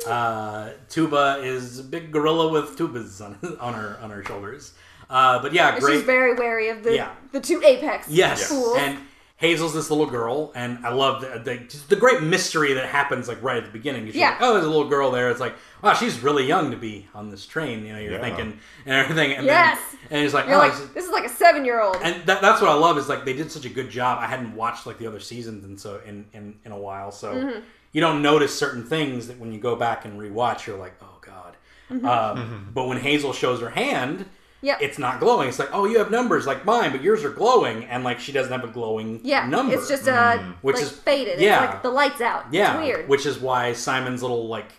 Uh, Tuba is a big gorilla with tubas on, on her on her shoulders. Uh, but yeah, And great. She's very wary of the Yeah. the two apex Yes, fools. and Hazel's this little girl, and I love the, the just the great mystery that happens like right at the beginning. Yeah. like, oh, there's a little girl there. It's like, wow, she's really young to be on this train. You know, you're Yeah. thinking and everything. And Yes. then, and it's like, You're oh, like, this is- like a seven year old. and that, that's what I love is like they did such a good job. I hadn't watched like the other seasons and so in in, in a while, so Mm-hmm. you don't notice certain things that when you go back and rewatch, you're like, oh god. Mm-hmm. Um, but when Hazel shows her hand. Yep. It's not glowing. It's like, oh, you have numbers like mine, but yours are glowing, and like she doesn't have a glowing yeah, number. it's just uh, Which like is- faded. yeah. It's like the lights out. Yeah, It's weird. Which is why Simon's little like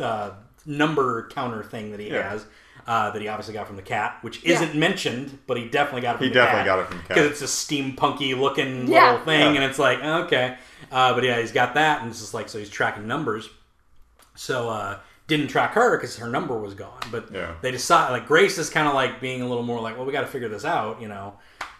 uh, number counter thing that he Yeah. has, uh, that he obviously got from the cat, which isn't mentioned, but he definitely got it from He the definitely cat. got it from the cat. because it's a steampunky looking Yeah. little thing, and it's like okay, uh, but yeah, he's got that, and it's just like so he's tracking numbers. So uh, didn't track her because her number was gone, but Yeah. they decide like Grace is kind of like being a little more like, well, we got to figure this out, you know.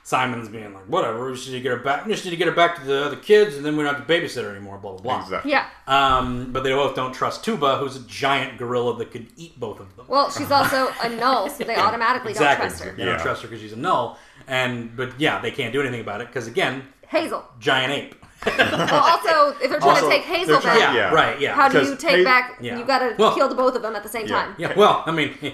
Simon's being like, whatever, we just need to get her back. We just need to get her back to the other kids, and then we don't have to babysit her anymore. Blah blah blah. Exactly. yeah. Um, but they both don't trust Tuba, who's a giant gorilla that could eat both of them. Well, she's also a null, so they automatically exactly. don't trust her. They don't trust her because she's a null. And but yeah, they can't do anything about it because again, Hazel. giant ape. Well, also, if they're trying Also, to take Hazel trying- back, Yeah, Yeah. right. Yeah. how do you take Ha- back? Yeah. You got to Well- kill the both of them at the same Yeah. time. yeah. Well, I mean, he,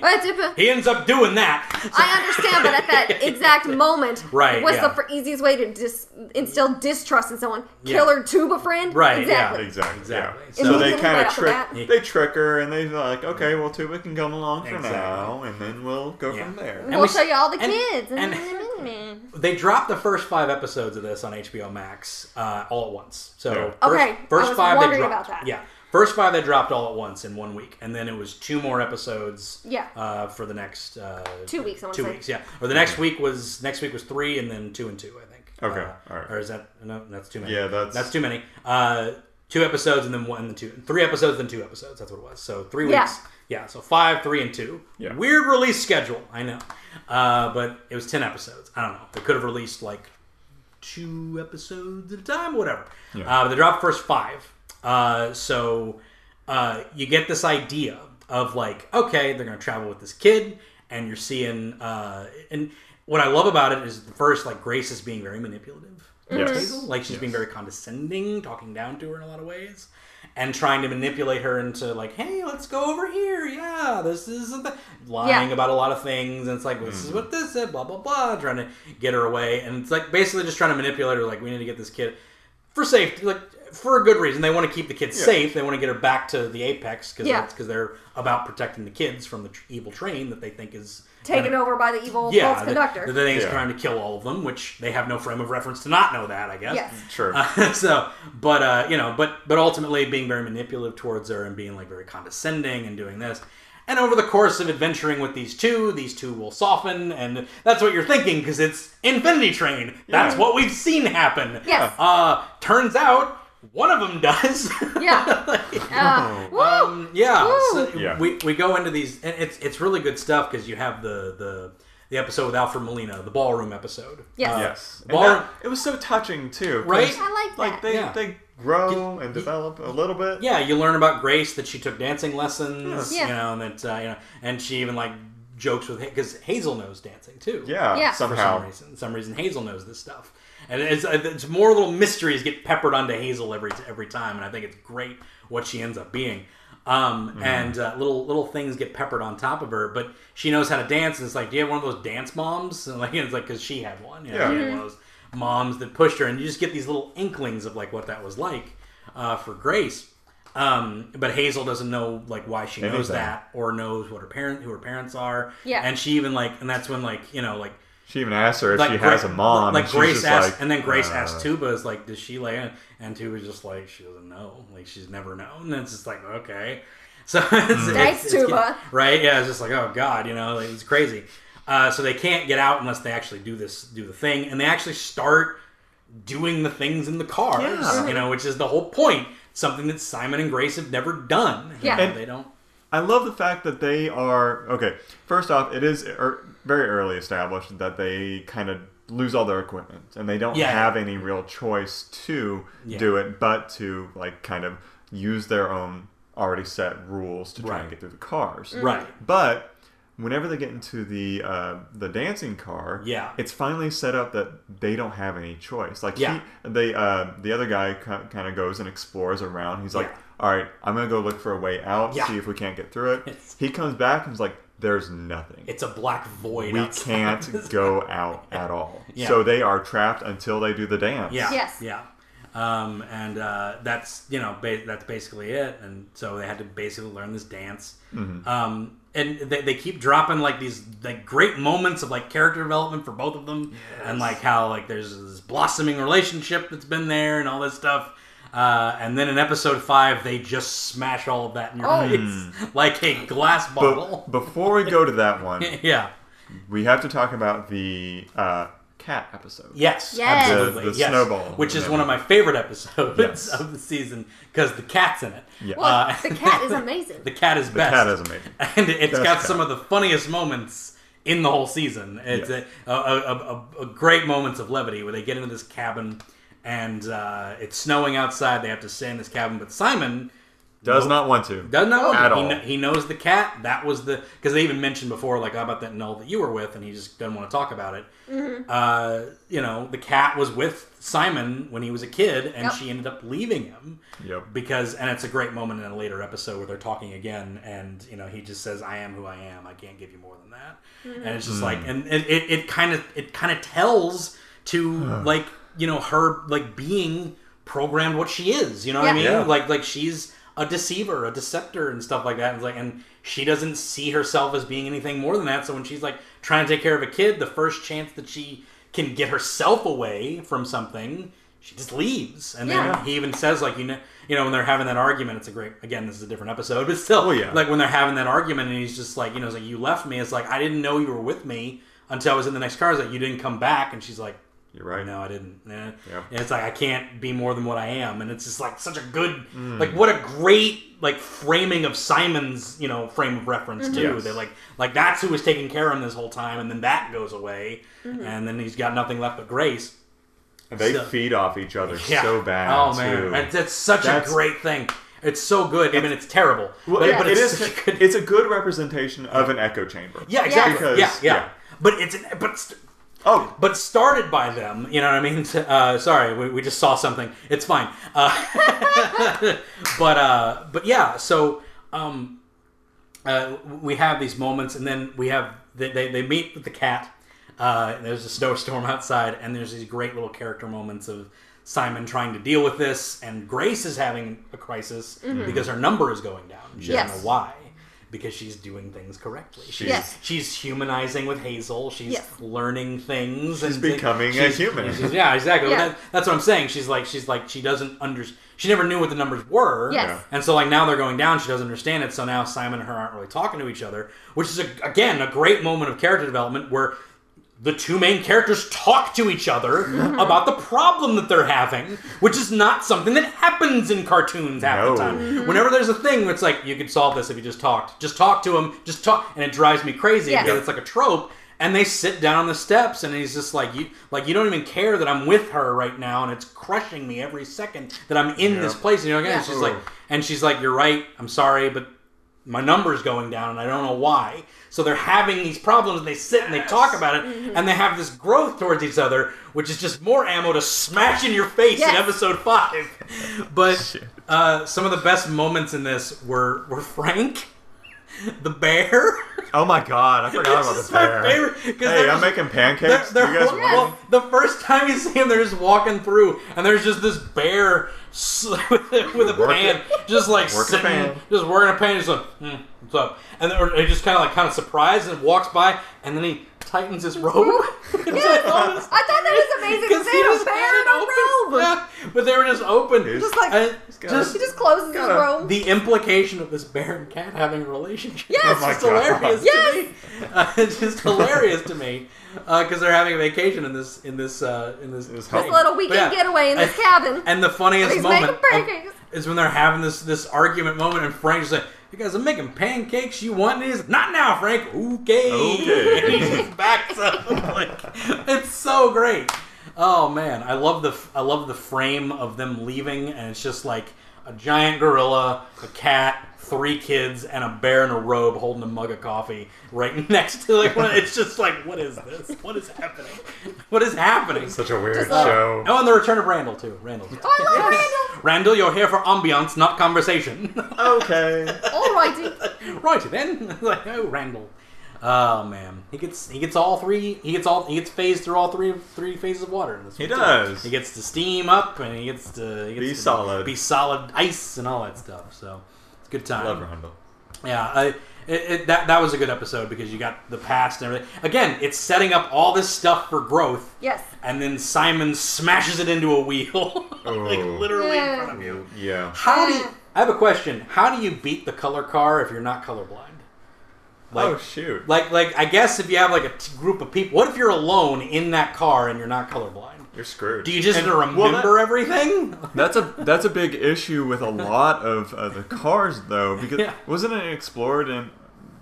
he ends up doing that. I understand, but at that exact moment, Right, what's yeah. the easiest way to dis- instill distrust in someone? Yeah. Kill her tuba friend? Right, yeah. Exactly. Exactly. Exactly. Yeah. So- So they kind right of off the trick. They trick her, and they're like, "Okay, well, Tuba can come along for Exactly. now, and then we'll go Yeah. from there." And we'll we- show you all the and- kids. and- They dropped the first five episodes of this on HBO Max uh, all at once. So Yeah. first, Okay, I first was five they dropped. about that. Yeah, first five they dropped all at once in one week, and then it was two more episodes. Yeah. Uh, for the next uh, Two weeks, I Two say. weeks, yeah. Or the next week was next week was three, and then two and two, I think. Okay, Uh, all right. Or is that no? That's too many. Yeah, that's- that's too many. Uh, two episodes and then one and then two. Three episodes then two episodes. That's what it was. So three weeks. Yeah. weeks. Yeah. So five, three, and two. Yeah. Weird release schedule. I know. Uh, but it was ten episodes. I don't know. They could have released like two episodes at a time, whatever. Uh, they dropped first five. Uh, so uh, you get this idea of like, okay, they're gonna travel with this kid, and you're seeing. Uh, and what I love about it is the first like Grace is being very manipulative. Yes. Like she's being very condescending, talking down to her in a lot of ways, and trying to manipulate her into like, hey, let's go over here. Yeah, this is the lying Yeah. about a lot of things, and it's like this is hmm. what this is, blah blah blah, trying to get her away, and it's like basically just trying to manipulate her. Like we need to get this kid for safety, like for a good reason. They want to keep the kids Yeah. safe. They want to get her back to the apex because Yeah. because they're about protecting the kids from the tr- evil train that they think is Taken over by the evil Yeah, false the, conductor. the thing is Yeah. trying to kill all of them, which they have no frame of reference to not know that. I guess. yes. Sure. Uh, so, but uh, you know, but but ultimately being very manipulative towards her and being like very condescending and doing this. And over the course of adventuring with these two, these two will soften, and that's what you're thinking because it's Infinity Train. That's Yeah. what we've seen happen. Yes. Uh, turns out one of them does. Yeah. Uh, woo! Um, yeah, Woo! so Yeah. we we go into these, and it's it's really good stuff because you have the the the episode with Alfred Molina, the ballroom episode. Yes. Uh, yes. And Ballroom, that- it was so touching too. Right? I like Like that. they Yeah. they grow and develop a little bit. yeah, you learn about Grace that she took dancing lessons, Yeah. you know, and that uh, you know, and she even like jokes with because Hazel knows dancing too. Yeah. Yeah. for some reason, some reason Hazel knows this stuff, and it's, it's more little mysteries get peppered onto Hazel every every time, and I think it's great what she ends up being. Um, and uh, little little things get peppered on top of her, but she knows how to dance. And it's like, do you have one of those dance moms? And like, it's like because she had one. You know, Yeah. she had one of those moms that pushed her, and you just get these little inklings of like what that was like uh, for Grace. Um, but Hazel doesn't know like why she knows Anything. that or knows what her parent who her parents are. Yeah. and she even like, and that's when like you know like She even asked her if like she has a mom. Like and Grace just asked, like, and then Grace uh, asked Tuba, "Is like, does she lay?" in? And Tuba's just like, she doesn't know. Like she's never known. And it's just like, okay. So it's, Mm. Thanks, it's- it's- Tuba. right? Yeah, it's just like, oh god, you know, like, it's crazy. Uh, so they can't get out unless they actually do this, do the thing, and they actually start doing the things in the cars. Yeah. You know, which is the whole point. Something that Simon and Grace have never done. Yeah. And- they don't. I love the fact that they are okay. First off, it is er, very early established that they kind of lose all their equipment and they don't Yeah. have any real choice to Yeah. do it, but to like kind of use their own already set rules to try Right. and get through the cars. Right. But whenever they get into the uh, the dancing car, Yeah. it's finally set up that they don't have any choice. Like Yeah. he, they, uh, the other guy kind of goes and explores around. He's like, Yeah. "All right, I'm gonna go look for a way out, Yeah. see if we can't get through it." It's- he comes back and is like, "There's nothing. It's a black void. we can't go out at all." Yeah. So they are trapped until they do the dance. Yeah. Yes. Yeah. Um, and uh, that's you know ba- that's basically it. And so they had to basically learn this dance. Mm-hmm. Um, and they, they keep dropping like these like great moments of like character development for both of them, and like how like there's this blossoming relationship that's been there and all this stuff. Uh, and then in episode five, they just smash all of that in your Oh. face like a glass bottle. But before we go to that one, yeah. we have to talk about the uh, cat episode. Yes, Yes. absolutely. The- the yes. snowball. which is one of my favorite episodes Yes. of the season because the cat's in it. Yeah. Well, Uh, the cat is amazing. The cat is The best. cat is amazing. and it's Best got cat. some of the funniest moments in the whole season. It's Yes. a, a, a, a, a great moments of levity where they get into this cabin and uh, it's snowing outside. They have to stay in this cabin, but Simon Does not want to. doesn't know At he, all. kn- he knows the cat. That was the because they even mentioned before, like how about that null that you were with, and he just doesn't want to talk about it. Uh, you know, the cat was with Simon when he was a kid, and Yep. she ended up leaving him Yep. because and it's a great moment in a later episode where they're talking again and you know he just says i am who i am i can't give you more than that and it's just like and it it- it kind of it kind of tells to like you know her like being programmed what she is you know what i mean Yeah. Yeah. like like she's a deceiver a deceptor and stuff like that and like and she doesn't see herself as being anything more than that so when she's like trying to take care of a kid the first chance that she can get herself away from something she just leaves and then he even says like you know you know when they're having that argument it's a great again this is a different episode but still Oh, yeah. like when they're having that argument and he's just like you know it's like you left me it's like i didn't know you were with me until i was in the next car it's like you didn't come back and she's like You're right. no i didn't Eh. Yeah. And it's like i can't be more than what i am and it's just like such a good Mm. like what a great like framing of simon's you know frame of reference too Yes. that like like that's who was taking care of him this whole time and then that goes away Mm-hmm. and then he's got nothing left but grace And they So- feed off each other yeah. so bad. Oh man, too. That's, that's such That's- a great thing. It's so good. I mean, it's terrible, Well, but, it- but it it's a good. It's a good representation of an echo chamber. yeah, exactly. Because- yeah, yeah, yeah. But it's an, but st- Oh, but started by them. You know what I mean? Uh, sorry, we, we just saw something. It's fine. Uh, but uh, but yeah. So um, uh, we have these moments, and then we have they, they, they meet with the cat. Uh, there's a snowstorm outside, and there's these great little character moments of Simon trying to deal with this, and Grace is having a crisis because her number is going down. She Yes. doesn't know why. Because she's doing things correctly. She's, Yes. she's humanizing with Hazel. She's Yes. learning things. She's becoming a human. yeah, exactly. Yeah. That, that's what I'm saying. She's like, she's like, she doesn't under. She never knew what the numbers were. Yes. Yeah. And so like now they're going down. She doesn't understand it. So now Simon and her aren't really talking to each other, which is a, again a great moment of character development where the two main characters talk to each other mm-hmm. about the problem that they're having, which is not something that happens in cartoons half No. the time. Mm-hmm. Whenever there's a thing where it's like you could solve this if you just talked, just talk to him, just talk, and it drives me crazy Yes. because it's like a trope. And they sit down on the steps, and he's just like, "You, like, you don't even care that I'm with her right now, and it's crushing me every second that I'm in this place." And, you know, again, Yeah. she's like, and she's like, "You're right. I'm sorry, but my number's going down and I don't know why. So they're having these problems and they sit and they talk about it Mm-hmm. and they have this growth towards each other, which is just more ammo to smash in your face in episode five. But uh, some of the best moments in this were were Frank, the bear. Oh my god, I forgot about the bear. my favorite, 'cause Hey, I'm just- making They're, pancakes. they're, you guys well, want? the first time you see him, they're just walking through, and there's just this bear s- with a, with Work pan, it. just like Work a sitting, pan. just working a pan. He's like, hmm, "What's up?" And then he just kind of like kind of surprised and walks by, and then he tightens his robe. Which I thought was- I thought that was amazing because because he they had just had in a it open. robe. Yeah, but they were just open. He's- Just like- And got just He just closes his Gotta- robe. the implication of this bear and cat having a relationship Yes! is Oh my just God. hilarious Yes! to me. Uh, it's just hilarious to me because they're having a vacation in this in this uh, in this, This thing. Little weekend yeah, getaway in this and- cabin. And the funniest He's moment of- is when they're having this this argument moment, and Frank's like, "You I'm making pancakes. You want these? Not now, Frank. Okay. Okay. he just backs up. Like, it's so great. Oh man, I love the I love the frame of them leaving, and it's just like a giant gorilla, a cat, three kids, and a bear in a robe holding a mug of coffee right next to like. One, it's just like, what is this? What is happening? What is happening? Such a weird Just like- show. Oh, and the return of Randall too. Randall. Oh, I love Randall. Randall, you're here for ambiance, not conversation. Okay. Alrighty. Righty then. like, oh, Randall. Oh man, he gets he gets all three. He gets all he gets phased through all three three phases of water. In this He one, too. does. He gets to steam up, and he gets to he gets Be to solid. be solid ice, and all that stuff. So it's a good time. Love Randall. Yeah, I, it, it, that that was a good episode because you got the past and everything. Again, it's setting up all this stuff for growth. Yes. And then Simon smashes it into a wheel, like Oh. literally in front of you. Yeah. How do you, Yeah. I have a question? How do you beat the color car if you're not colorblind? Like, oh shoot. like, like, I guess if you have like a t- group of people, what if you're alone in that car and you're not colorblind? You're screwed. Do you just And- remember well, that- everything? That's a that's a big issue with a lot of uh, the cars though because Yeah. wasn't it explored in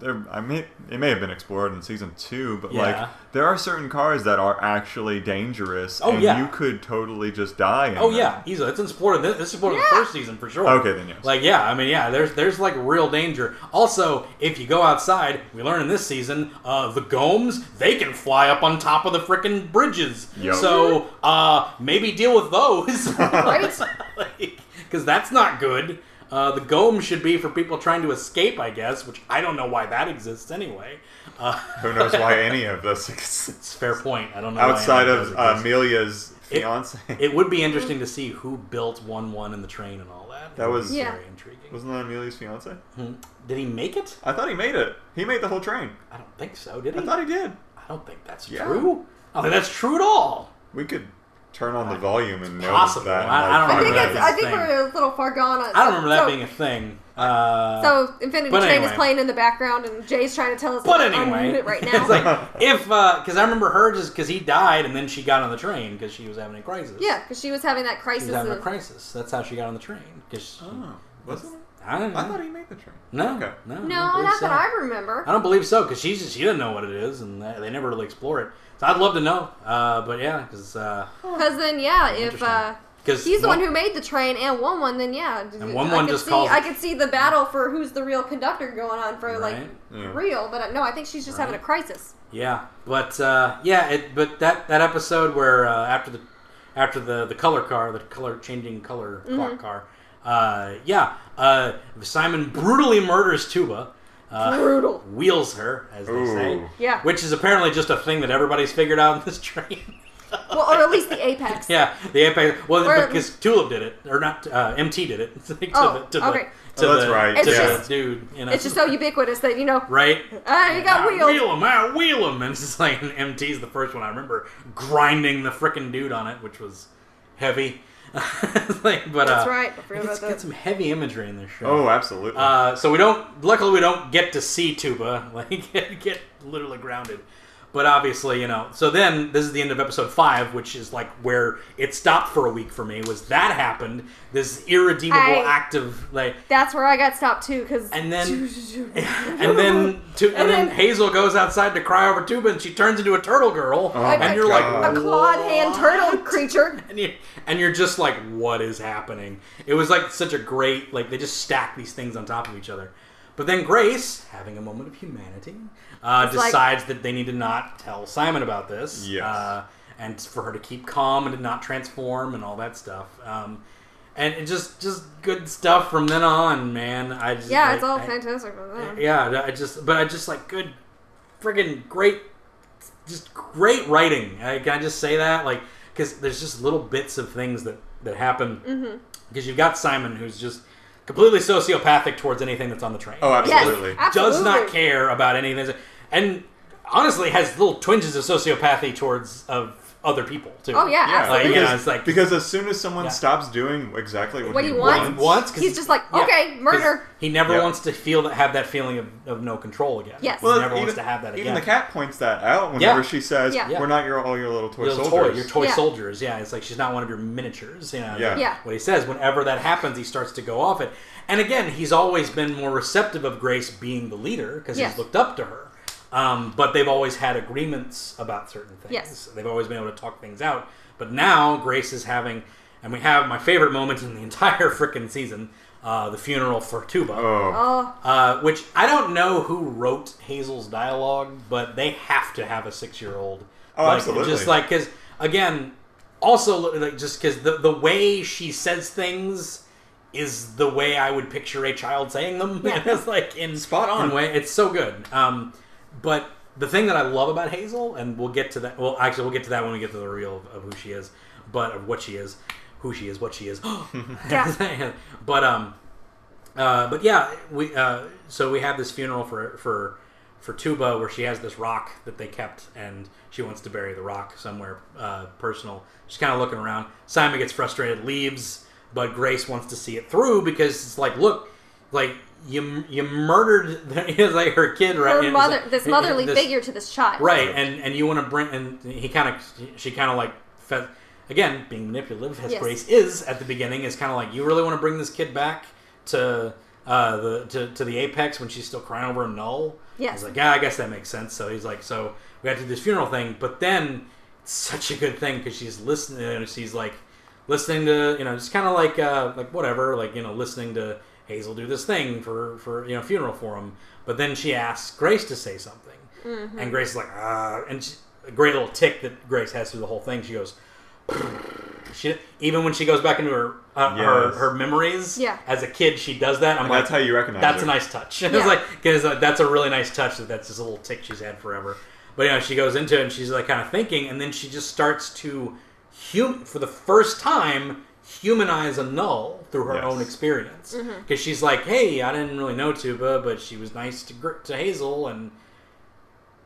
there I may it may have been explored in season 2 but Yeah. like there are certain cars that are actually dangerous Oh, and yeah. you could totally just die in Oh them. yeah, he's it's explored. This this is explored in the first season for sure. Okay, then yes. Like yeah, I mean yeah, there's there's like real danger. Also, if you go outside, we learn in this season, uh, the ghoms they can fly up on top of the frickin' bridges. Yup. So uh, maybe deal with those, Right. like, Because that's not good. Uh, the ghom should be for people trying to escape, I guess, which I don't know why that exists anyway. Uh, Who knows why any of this exists it's fair point. I don't know. outside any of uh. Amelia's It- fiance. It would be interesting to see who built one one in the train and all that. That was- Yeah. very intriguing. Wasn't that Amelia's fiance? Did he make it? I thought he made it. He made the whole train. I don't think so. Did he? I thought he did. I don't think that's Yeah. true. I don't think that's true at all. We could turn on the volume and notice Possible. that. and, I- I don't I remember think that it's. being I a think we're a little far gone. On, I don't remember that so, being a thing. Uh, So Infinity But Train anyway. is playing in the background, and Jay's trying to tell us but to anyway, it right now. it's like if because I remember her just because he died and then she got on the train because she was having a crisis. yeah, because she was having that she crisis. was having a Of, crisis. That's how she got on the train. Because Oh, wasn't it? I don't know. I thought he made the train. no, Okay. no, I no, don't believe not so. that I remember. I don't believe so because she's just, she doesn't know what it is and they they never really explore it. So I'd love to know. Uh, but yeah, because uh, Because then, yeah, if Interesting. uh, 'Cause he's the one- one who made the train and won one, then yeah, And won I one could just see, calls I could see the battle for who's the real conductor going on for like Yeah. real. But uh, no, I think she's just having a crisis. Yeah, but uh, yeah, it, but that that episode where uh, after the after the the color car, the color changing color Mm-hmm. clock car, uh, yeah, uh, Simon brutally murders Tuba. Uh, Brutal. Wheels her, as they say. Yeah. Which is apparently just a thing that everybody's figured out in this train. well, or at least the apex. Yeah, the Apex. Well, Or- because Tulip did it, or not? Uh, MT did it. to Oh, the, to okay. The, to Oh, that's the, right, To It's the just- dude, you know. It's just so ubiquitous that you know. right. Ah, you got I wheels. wheel him, I wheel him, and it's just like MT's the first one I remember grinding the frickin' dude on it, which was heavy. It's like, but That's uh, right. I forgot It's about got that. some heavy imagery in this show. Oh, absolutely. Uh, so we don't. Luckily, we don't get to see Tuba like get, get literally grounded. But obviously, you know. So then this is the end of episode five, which is like where it stopped for a week for me. Was that happened? This irredeemable I- act of like, That's where I got stopped too, because and then and then to, and, And then then- Hazel goes outside to cry over Tuba, and she turns into a turtle girl, Oh and you're God. like, a clawed hand turtle creature. and you and you're just like, what is happening? It was like such a great like they just stack these things on top of each other. But then Grace, having a moment of humanity, uh, It's like- decides that they need to not tell Simon about this, Yes. uh, and for her to keep calm and to not transform and all that stuff. Um, and it just just good stuff from then on, man. I just Yeah, like, it's all I- fantastic. yeah, I just, but I just like good, friggin' great, just great writing. I, can I just say that? Like, because there's just little bits of things that that happen. Mm-hmm. Because you've got Simon, who's just completely sociopathic towards anything that's on the train. oh, absolutely. Yes. does not care about anything, and honestly has little twinges of sociopathy towards of other people too. Oh yeah, Yeah, absolutely. Like, yeah, because, it's like- because as soon as someone Yeah. stops doing exactly what, What he he wants, wants. He's just like, yeah, okay, 'cause murder. He never Yeah. wants to feel that have that feeling of, of no control again. Yes. he Well, never even, wants to have that again. even the cat points that out whenever she says, Yeah. "We're not your all your little toy Little toy, soldiers." your toy Yeah. soldiers. Yeah, it's like she's not one of your miniatures. You know, Yeah. Yeah. What he says, whenever that happens, he starts to go off it. And again, he's always been more receptive of Grace being the leader because Yes. he's looked up to her. Um, but they've always had agreements about certain things. Yes. They've always been able to talk things out. But now Grace is having, and we have my favorite moment in the entire frickin' season, uh, the funeral for Tuba. oh, Oh, Uh, which I don't know who wrote Hazel's dialogue, but they have to have a six-year-old. Oh, like, absolutely. Just like because again, also like just because the the way she says things is the way I would picture a child saying them. Yeah. it's like in Spot on. way. It's so good. Um, but the thing that I love about Hazel, and we'll get to that. Well, actually, we'll get to that when we get to the reveal of, of who she is, but of what she is, who she is, what she is. Yeah. but um, uh, but yeah, we uh, so we have this funeral for for for Tuba where she has this rock that they kept and she wants to bury the rock somewhere uh, personal. She's kind of looking around. Simon gets frustrated, leaves, but Grace wants to see it through because it's like, look, like you you murdered like her kid, right? her mother, like- this motherly this- figure to this child. right? And and you want to bring and he kind of she kind of like fe- again being manipulative as Yes. Grace is at the beginning is kind of like you really want to bring this kid back to uh the to, to the apex when she's still crying over a null. yeah He's like, yeah, I guess that makes sense. So he's like, so we have to do this funeral thing, but then it's such a good thing because she's listening. and She's like listening to you know just kind of like uh like whatever like you know listening to Hazel do this thing for for you know funeral for him. But then she asks Grace to say something, Mm-hmm. and Grace is like ah, and she, a great little tick that Grace has through the whole thing. She goes. She, even when she goes back into her uh, her, Yes. her memories Yeah. as a kid, she does that. I'm and like, that's how you recognize that's her. a nice touch. Yeah. it's like because uh, that's a really nice touch that that's this little tick she's had forever. But you know, she goes into it and she's like kind of thinking, and then she just starts to hum for the first time humanize a null through her Yes. own experience Mm-hmm. because she's like, hey, I didn't really know Tuba, but she was nice to to Hazel and.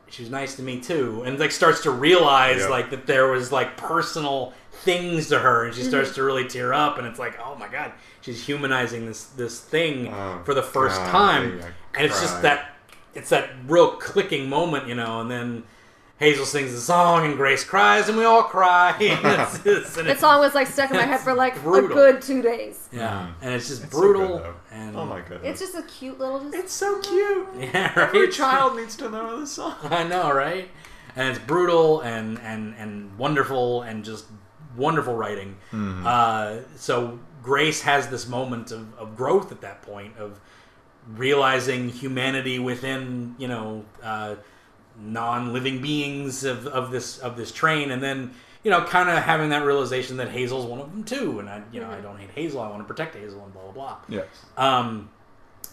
She was nice to me too, and like starts to realize Yep. like that there was like personal things to her, and she starts Mm-hmm. to really tear up, and it's like, oh my god, she's humanizing this this thing Oh, for the first God, time, and it's just that it's that real clicking moment, you know, and then Hazel sings the song, and Grace cries, and we all cry. And it's, it's, That song was like stuck in my head for like Brutal. a good two days. yeah, and it's just It's so brutal, good, though. and Oh my goodness. It's just a cute little. Just, It's so cute. yeah, right. Every child needs to know this song. I know, right? And it's brutal and and and wonderful and just wonderful writing. Uh, so Grace has this moment of, of growth at that point of realizing humanity within you know uh, non-living beings of, of this of this train, and then you know kind of having that realization that Hazel's one of them too. And I you know I don't hate Hazel. I want to protect Hazel and blah blah blah. Yes. Um,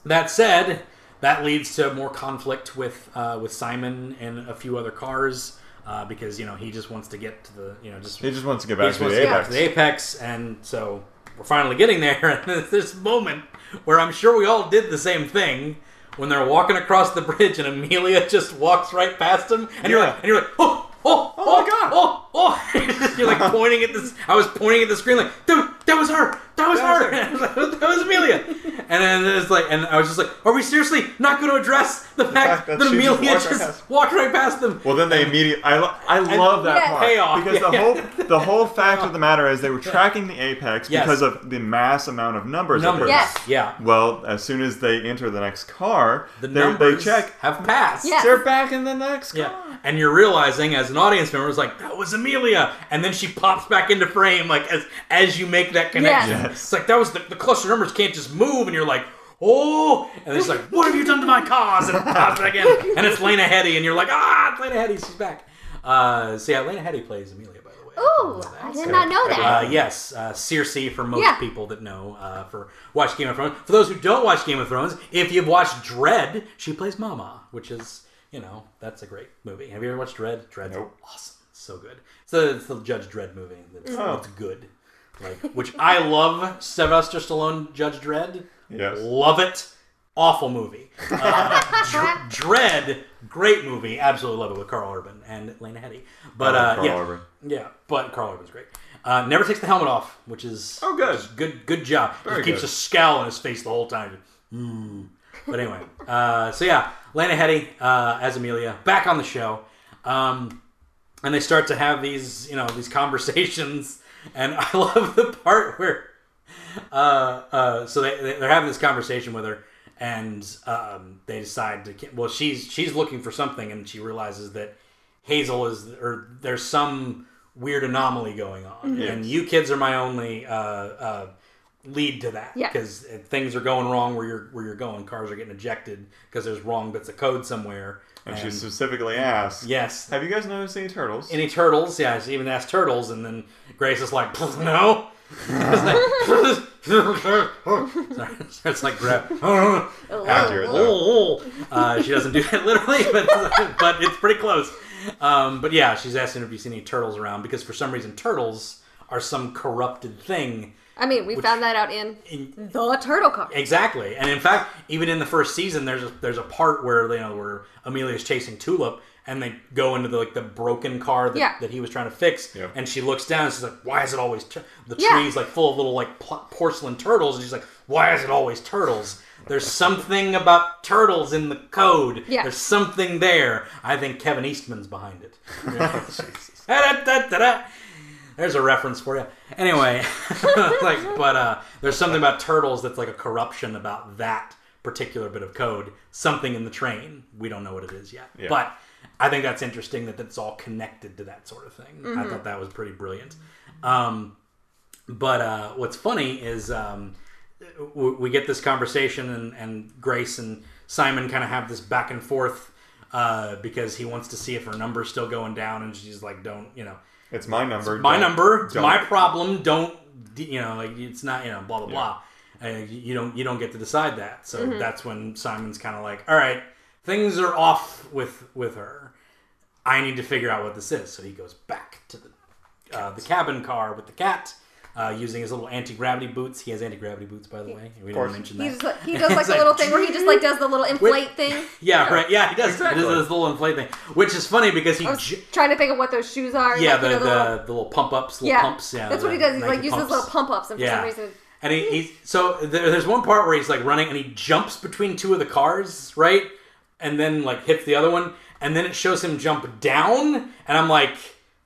that said, that leads to more conflict with uh, with Simon and a few other cars. uh, because you know he just wants to get to the you know just He just wants to get back to the to get apex. to the apex, and so we're finally getting there. And there's this moment where I'm sure we all did the same thing when they're walking across the bridge, and Amelia just walks right past him, and you're like, and you're like, oh. Oh, oh, my oh, God. Oh, oh! you're like pointing at this. I was pointing at the screen, like, dude, that was her. That was That her. that was Amelia. And then it's like, and I was just like, are we seriously not going to address the, fact, that that, she just Amelia walked just past- walked right past them? Well, then they immediately. I, lo- I love that Yes. part Payoff. because the Yeah. whole the whole fact of the matter is they were tracking the apex Yes. because of the mass amount of numbers. Numbers. Yes. Yeah. Well, as soon as they enter the next car, The they, numbers they check. have passed. Yes. They're back in the next car. Yeah, and you're realizing as an audience member, it's like that was Amelia, and then she pops back into frame like as as you make that connection. Yes. Yes. It's like that was the, the cluster numbers can't just move, and you're like, oh, and it's like, what have you done to my cause? And it pops back in, and it's Lena Headey, and you're like, ah, it's Lena Headey, she's back. Uh, so yeah, Lena Headey plays Amelia, by the way. Oh, That. I did not know that. Uh, yes, uh, Cersei for most Yeah. people that know uh, for watch Game of Thrones. For those who don't watch Game of Thrones, if you've watched Dredd, she plays Mama, which is you know that's a great movie. Have you ever watched Dredd? Dredd's Nope. awesome, It's so good. It's the, it's the Judge Dredd movie. That's, Oh. that's good. Like which I love. Sylvester Stallone, Judge Dredd. Yes. love it. Awful movie. Uh, Dr- Dredd, great movie. Absolutely love it with Karl Urban and Lena Headey. But uh, Karl yeah, Urban. yeah, but Karl Urban's great. Uh, never takes the helmet off, which is Oh, good. is good, good job. Very Just keeps good. a scowl on his face the whole time. Mm. But anyway, uh, so yeah, Lena Headey uh, as Amelia back on the show, um, and they start to have these, you know, these conversations, and I love the part where, uh, uh, so they they're having this conversation with her, and um, they decide to, well, she's she's looking for something, and she realizes that Hazel is, or there's some weird anomaly going on, Mm-hmm. and you kids are my only uh, uh, lead to that Yeah. because things are going wrong where you're where you're going. Cars are getting ejected because there's wrong bits of code somewhere. And she specifically asked, yes, "Have you guys noticed any turtles?" any turtles? Yeah, she even asked turtles, and then Grace is like, no. It's like, Sorry, it's like grab. Oh, uh, she doesn't do that literally, but but it's pretty close. Um, but yeah, she's asking if you see any turtles around because for some reason turtles are some corrupted thing. I mean, we found that out in, In- the turtle car. Exactly, and in fact, even in the first season, there's a, there's a part where you know where Amelia's chasing Tulip, and they go into the like the broken car that, Yeah. that he was trying to fix, Yep. and she looks down and she's like, "Why is it always tur- the Yeah. trees like full of little like pl- porcelain turtles?" And she's like, "Why is it always turtles?" There's something about turtles in the code. Yeah. There's something there. I think Kevin Eastman's behind it. There's a reference for you. Anyway, like, but uh, there's something about turtles that's like a corruption about that particular bit of code. Something in the train. We don't know what it is yet. Yeah. But I think that's interesting that that's all connected to that sort of thing. I thought that was pretty brilliant. Um, but uh, what's funny is um, w- we get this conversation, and, and Grace and Simon kind of have this back and forth uh, because he wants to see if her number's still going down, and she's like, "Don't you know? It's my number. It's my don't- number, it's don't- my problem. Don't you know? Like it's not you know, blah blah blah. Uh, you you don't you don't get to decide that. So that's when Simon's kind of like, all right, things are off with with her. I need to figure out what this is. So he goes back to the uh, the cabin car with the cat. Uh, using his little anti-gravity boots. He has anti-gravity boots, by the way. We course. didn't mention that. just, like- he does like It's a like- little thing where he just like does the little inflate thing. Yeah, right. Yeah, he does. Exactly. He does this little inflate thing, which is funny because he I was j- trying to think of what those shoes are. yeah like, the, you know, the, the little- the little pump ups, little yeah, pumps. Yeah, that's what he does. He Nike like uses pumps. little pump ups, and for Yeah. some reason, And he, he's so there, there's one part where he's like running and he jumps between two of the cars, right? And then like hits the other one, and then it shows him jump down, and I'm like,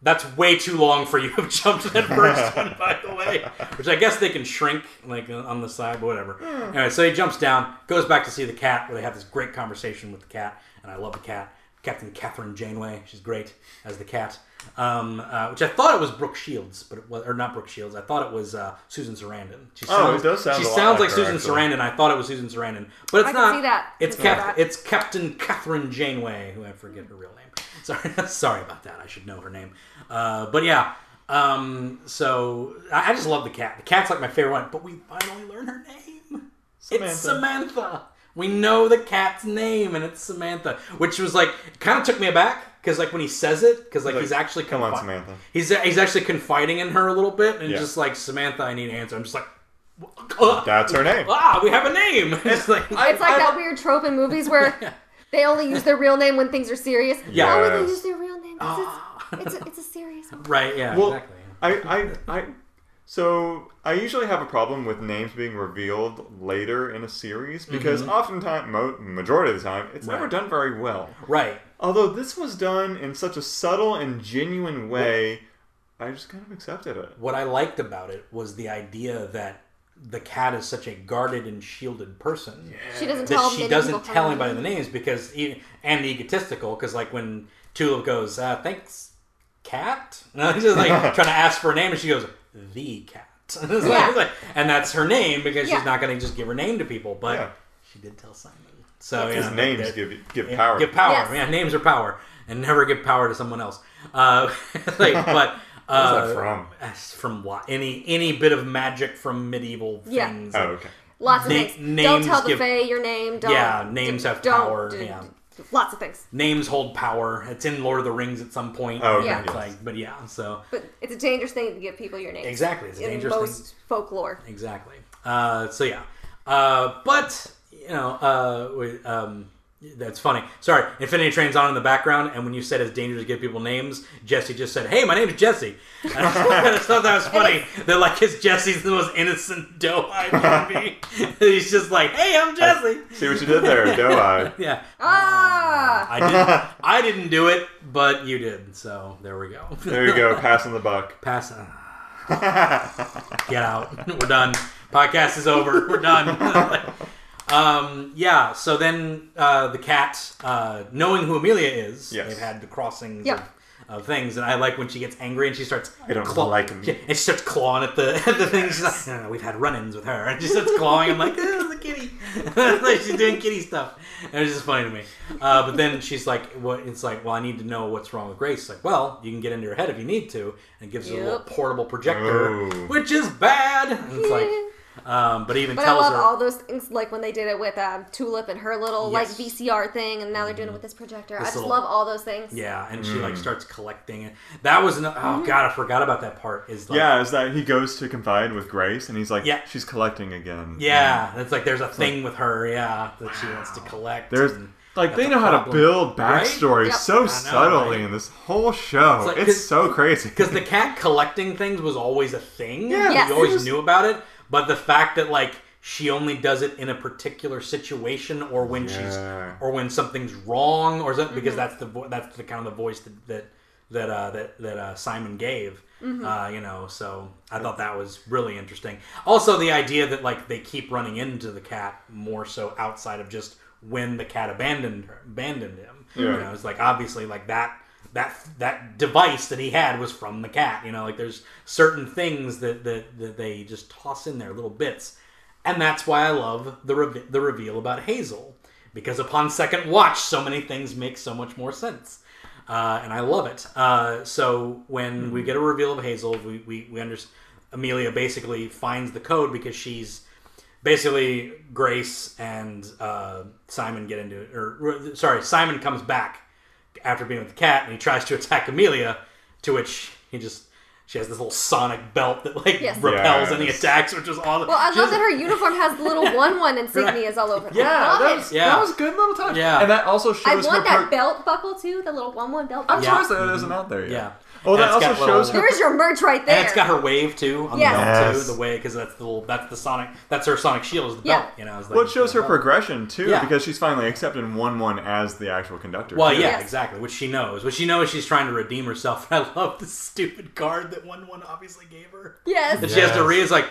that's way too long for you to have jumped that first one, by the way. Which I guess they can shrink like on the side, but whatever. Anyway, so he jumps down, goes back to see the cat, where they have this great conversation with the cat, and I love the cat. Captain Kathryn Janeway, she's great as the cat. Um, uh, which I thought it was Brooke Shields, but it was, or not Brooke Shields. I thought it was uh, Susan Sarandon. She Oh, it does sound She a lot sounds like like, her, Susan actually. Sarandon. I thought it was Susan Sarandon, but it's I can not. see that. It's can Cap- that. It's Captain Kathryn Janeway, who I forget her real name. Sorry, sorry about that. I should know her name. Uh, but yeah. Um, so I, I just love the cat. The cat's like my favorite one. But we finally learn her name. It's Samantha. We know the cat's name, and it's Samantha, which was like kind of took me aback because like when he says it, because like Like, he's actually "Come on, Samantha." He's he's actually confiding in her a little bit, and Yeah. just like Samantha, I need an answer. I'm just like, "Uh, That's her name. ah, we have a name. It's like It's like that weird trope in movies where they only use their real name when things are serious. Yeah. Why would they use their real name? 'Cause it's, ah. it's, a, it's a serious one. right, yeah, Well, exactly. I, I, I, so I usually have a problem with names being revealed later in a series mm-hmm. because oftentimes, mo- majority of the time, it's never done very well. Right. Although this was done in such a subtle and genuine way, I just kind of accepted it. What I liked about it was the idea that the cat is such a guarded and shielded person. She doesn't tell that them she doesn't tell anybody the names because e- and egotistical because like when Tulip goes uh, thanks cat no, he's just like trying to ask for a name and she goes the cat It's like- Yeah. it's like- and that's her name because Yeah. she's not going to just give her name to people but Yeah. she did tell Simon so His yeah, names that- give give power. give power Yes. yeah names are power and never give power to someone else uh, like but uh, that from? that's from what any any bit of magic from medieval Yeah. things Oh, okay. Lots of Na- things. names don't tell the give- Fae your name. Don't, Yeah, names have don't- power, d- yeah. Lots of things. names hold power. It's in Lord of the Rings at some point. Oh, You okay, it's yes. like, but yeah, so But it's a dangerous thing to give people your name. exactly, it's a in dangerous most thing. folklore. Exactly. Uh, so yeah, uh, but you know, uh, we- um, that's funny. Sorry, Infinity Train's on in the background, and when you said it's dangerous to give people names, Jesse just said, "Hey, my name's Jesse." And I just thought that was funny. That like, his Jesse's the most innocent doe-eyed human being. He's just like, "Hey, I'm Jesse." See what you did there, doe eye. Yeah. Ah! I didn't. I didn't do it, but you did. So there we go. There you go, passing the buck. Pass. Get out. We're done. Podcast is over. We're done. Um, yeah. So then uh, the cat, uh, knowing who Amelia is, Yes. they've had the crossings Yeah. of, of things, and I like when she gets angry and she starts. I don't like him. She, and she starts clawing at the at the things. She's like, no, no, we've had run-ins with her, and she starts clawing. I'm like, oh, the kitty. like she's doing kitty stuff, and it's just funny to me. Uh, but then she's like, what? It's like, well, I need to know what's wrong with Grace. It's like, well, you can get into her head if you need to, and it gives her a little Yep. portable projector, Oh. which is bad. And it's like, um, but even But I love her. all those things, like when they did it with um, Tulip and her little like VCR thing, and now they're doing it with this projector. I just little- love all those things. yeah, and she like starts collecting it. That was no, oh god, I forgot about that part. Is like, Yeah, is that he goes to confide with Grace and he's like, Yeah. she's collecting again. Yeah, it's like there's a thing with her, yeah, that she wants to collect. There's and like they a know how to problem, build right? backstory Yep. so know, subtly right? in this whole show. It's like- It's, 'cause- so crazy. because the cat collecting things was always a thing. Yeah, Yes. you always was- knew about it, but the fact that like she only does it in a particular situation or when she's or when something's wrong or something because that's the vo- that's the kind of the voice that that that uh, that, that uh, Simon gave. Uh, you know, so I thought that was really interesting. Also, the idea that like they keep running into the cat more so outside of just when the cat abandoned her, abandoned him. You know, it's like obviously like that that that device that he had was from the cat. You know, like there's certain things that that, that they just toss in there, little bits, and that's why I love the re- the reveal about Hazel because upon second watch, so many things make so much more sense. Uh, and I love it. Uh, so when we get a reveal of Hazel, we we, we understand Amelia basically finds the code because she's basically Grace and uh, Simon get into it. Or sorry, Simon comes back after being with the cat and he tries to attack Amelia, to which he just she has this little sonic belt that like Yes. repels any attacks, which is awesome. Well, I She love has- that her uniform has the little one one insignias all over. it. I yeah, love that it. was, Yeah. that was a good little touch. Yeah. and that also I shows her. want that per- belt buckle too, the little one one belt. I'm buckle. Yeah. surprised that isn't mm-hmm. out there yet. Yeah. Oh, that also shows little- her. There's your merch right there. And it's got her wave too on Yes. the belt Yes. too. The way because that's the little that's the sonic that's her sonic shield is the Yeah. belt. You know, it's like Well, it shows her belt. progression too, Yeah. because she's finally accepting one one as the actual conductor. Well, too. yeah, Yes. exactly. Which she knows. Which she knows she's trying to redeem herself. I love the stupid card that one one obviously gave her. Yes. That she has to read. It's like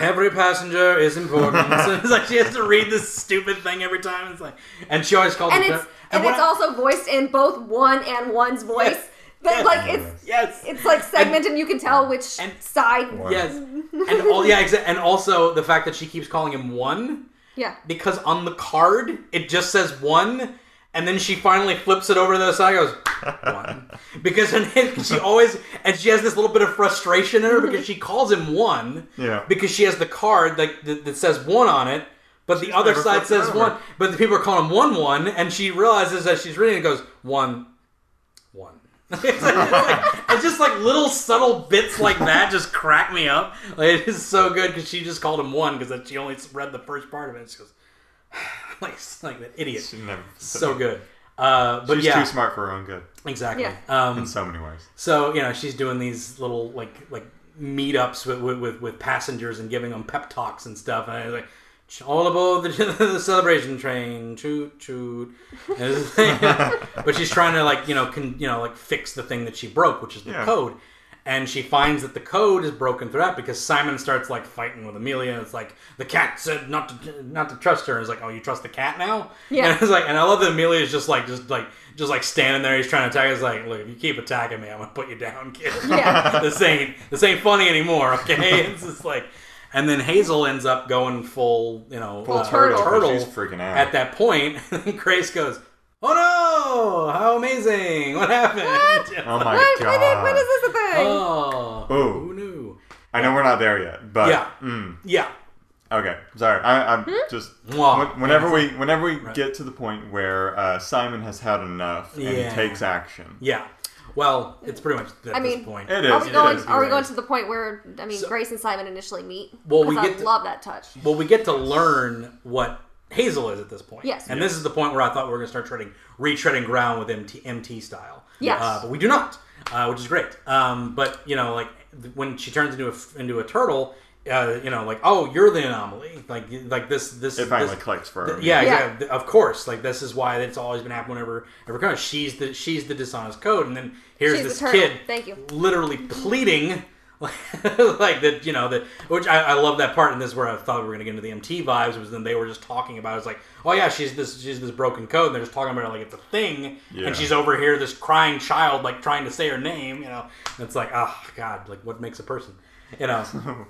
every passenger is important. so it's like she has to read this stupid thing every time. It's like, and she always calls and it. it's and, when it's I- also voiced in both one and one's voice. Yes. But Yes. like it's yes. it's like segmented, and you can tell which and- side. Yes, and all yeah, exa- and also the fact that she keeps calling him one Yeah. because on the card it just says one, and then she finally flips it over to the side. and Goes one because in it, she always and she has this little bit of frustration in her because she calls him one. Yeah. Because she has the card like that, that says one on it. But the other side says one, but the people are calling him one one, and she realizes that she's reading it goes one, it's, like, it's just like little subtle bits like that just crack me up. Like, it is so good because she just called him one because she only read the first part of it. She goes, like, like that idiot. She never, So good. Uh, but She's yeah, too smart for her own good exactly. Yeah. Um, in so many ways. so you know she's doing these little like like meetups with with, with, with passengers and giving them pep talks and stuff, and I was like. All aboard the, the celebration train, choot choot. And it's- but she's trying to like you know con, you know like fix the thing that she broke, which is the Yeah. code. And she finds that the code is broken throughout because Simon starts like fighting with Amelia. It's like the cat said not to not to trust her. And It's like, oh, you trust the cat now? Yeah. And it's like, and I love that Amelia is just like just like just like standing there. He's trying to attack. He's like, look, if you keep attacking me, I'm gonna put you down, kid. Yeah. this ain't this ain't funny anymore. Okay, it's just like, and then Hazel ends up going full, you know, Full uh, turtle. turtle She's freaking out. at that point. And Grace goes, "Oh no! How amazing! What happened?" Oh my What? god. When, did, when is this a thing? Oh, Ooh. who knew? I know we're not there yet, but Yeah. mm, Yeah, okay. Sorry, I, I'm Hmm? just whenever we whenever we get to the point where uh, Simon has had enough and Yeah. takes action. yeah. Well, it's pretty much at I this mean, point. It Are we it going? is. Are we going to the point where I mean, Grace and Simon initially meet? Well, we get I to- love that touch. Well, we get to learn what Hazel is at this point. Yes. And this is the point where I thought we were going to start treading, retreading ground with MT, MT style. Yes. Uh, but we do not, uh, which is great. Um, but, you know, like, when she turns into a, into a turtle, uh, you know, like, oh, you're the anomaly. Like, like this, this, It finally this, clicks for her. yeah, Yeah. exactly. Of course, like this is why it's always been happening whenever ever comes. She's the she's the dishonest code, and then here's She's this turtle. kid, Thank you. literally pleading, like, like that. You know that, which I, I love that part, and this is where I thought we were gonna get into the MT vibes. Was then they were just talking about it's like, oh yeah, she's this she's this broken code, and they're just talking about it like it's a thing, Yeah. and she's over here, this crying child, like trying to say her name. You know, and it's like, oh god, like what makes a person, you know.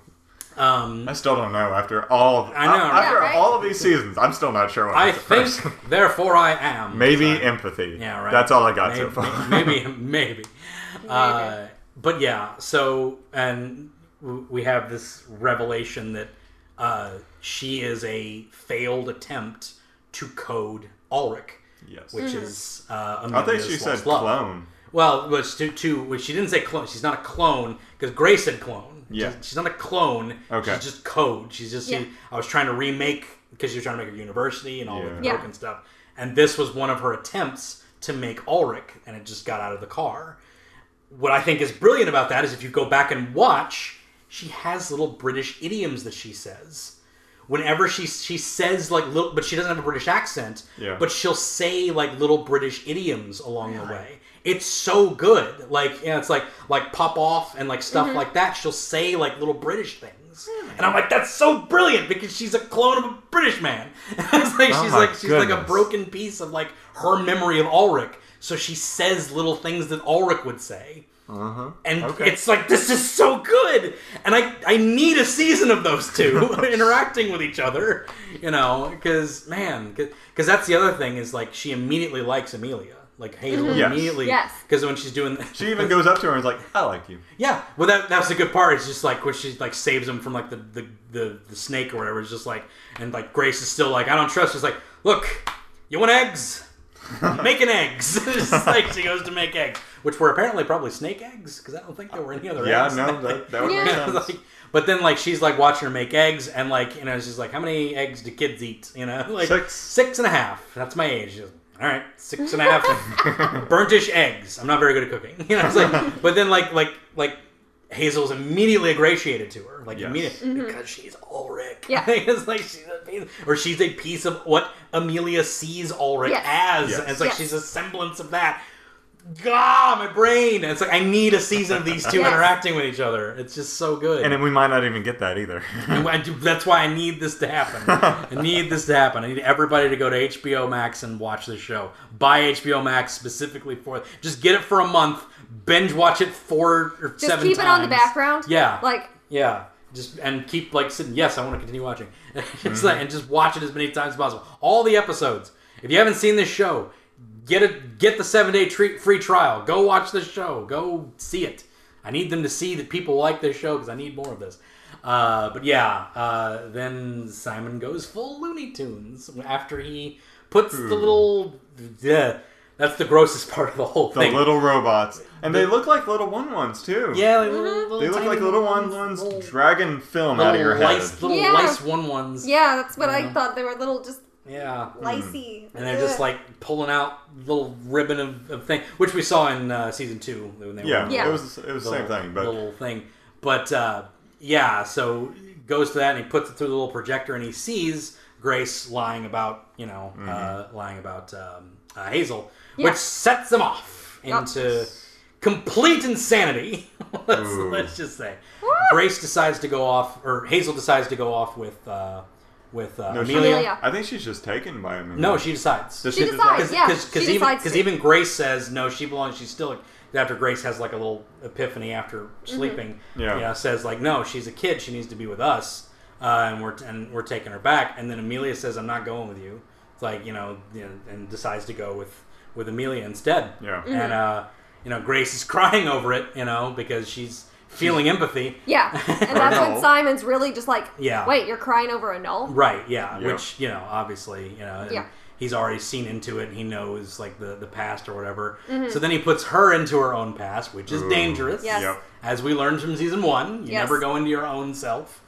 Um, I still don't know after all. Of, I know, right? After Yeah, right? all of these seasons, I'm still not sure what I think, person. therefore I am. Maybe So- empathy. Yeah, right. That's all I got maybe, so far. maybe, maybe. Uh, but yeah, so and we have this revelation that uh, she is a failed attempt to code Alrick, yes. which is uh, I think she said love. clone. Well, which to, to which she didn't say clone. She's not a clone because Grace said clone. Yeah. she's, she's not a clone. Okay. she's just code. She's just. Yeah. She, I was trying to remake because she was trying to make her university and all Yeah. the Yeah. broken stuff, and this was one of her attempts to make Alrick, and it just got out of the car. What I think is brilliant about that is if you go back and watch, she has little British idioms that she says. Whenever she she says like little, but she doesn't have a British accent. Yeah. But she'll say like little British idioms along the way. It's so good. Like you know, it's like like pop off and like stuff like that. She'll say like little British things, and I'm like, that's so brilliant because she's a clone of a British man. it's like Oh she's my like she's like a broken piece of like her memory of Alrick. So she says little things that Alrick would say. Uh-huh. And Okay. it's like this is so good, and I I need a season of those two interacting with each other, you know, because man, because that's the other thing is like she immediately likes Amelia, like Hazel mm-hmm. Yes. immediately, Yes. because when she's doing, She even goes up to her and is like, "I like you." yeah, well that that's the good part. It's just like when she like saves him from like the the, the the snake or whatever. It's just like and like Grace is still like I don't trust. She's like, look, you want eggs? Making eggs. it's just like she goes to make eggs, which were apparently probably snake eggs because I don't think there were any other Yeah, eggs. no, that, that would Yeah. make sense. like, but then like she's like watching her make eggs and like you know she's like how many eggs do kids eat you know like Six. six and a half that's my age She's like, all right six and a half burntish eggs I'm not very good at cooking you know it's like but then like like like Hazel's immediately ingratiated to her like Yes. immediately mm-hmm. because she's Alrick Yeah. it's like she's a piece or she's a piece of what Amelia sees Alrick Yes. as Yes. and it's like Yes. she's a semblance of that God, my brain. It's like I need a season of these two Yes. interacting with each other. It's just so good. and then we might not even get that either. Do- that's why I need this to happen. I need this to happen. I need everybody to go to HBO Max and watch this show. Buy HBO Max specifically for Just get it for a month. Binge watch it four or Just seven keep it on the background. Yeah. Like Yeah. Just and keep like sitting. Yes, I want to continue watching. It's Mm-hmm. like- and just watch it as many times as possible. All the episodes. If you haven't seen this show, get it. Get the seven day tre- free trial. Go watch this show. Go see it. I need them to see that people like this show because I need more of this. Uh, but yeah, uh, then Simon goes full Looney Tunes after he puts the little. Yeah, that's the grossest part of the whole The thing. The little robots, and they look like little one ones too. yeah, like little, little they look like little one ones Dragon film out of your little head. lice, little Yeah. lice one ones. Yeah, that's what I Yeah. thought. They were little, just Yeah. licey. And they're just like pulling out little ribbon of, of thing, which we saw in uh, season two when they Yeah, were Yeah. it was it was the same thing, but little thing. But uh, yeah, so goes to that and he puts it through the little projector and he sees Grace lying about, you know, Mm-hmm. uh, lying about um, uh, Hazel, Yeah. which sets them off Yup. into complete insanity. let's, let's just say Grace decides to go off, or Hazel decides to go off with uh, with uh, No, Amelia. Amelia. I think she's just taken by him. No, she decides. Does She decide? decides. Yeah, Because she even decides because even Grace says no, she belongs. She's still after Grace has like a little epiphany after Mm-hmm. sleeping. Yeah. you know, says like no, she's a kid. She needs to be with us, uh, and we're and we're taking her back. And then Amelia says I'm not going with you. It's like you know, you know and decides to go with with Amelia instead. Yeah. Mm-hmm. and uh, you know Grace is crying over it. You know because she's feeling empathy. Yeah, and that's when Simon's really just like, Yeah. wait, you're crying over a null? Right. Yeah. Yeah. Which you know, obviously, you know, and Yeah. he's already seen into it. He knows like the the past or whatever. Mm-hmm. So then he puts her into her own past, which is Ooh. dangerous. Yes. Yep. As we learned from season one, you Yes. never go into your own self.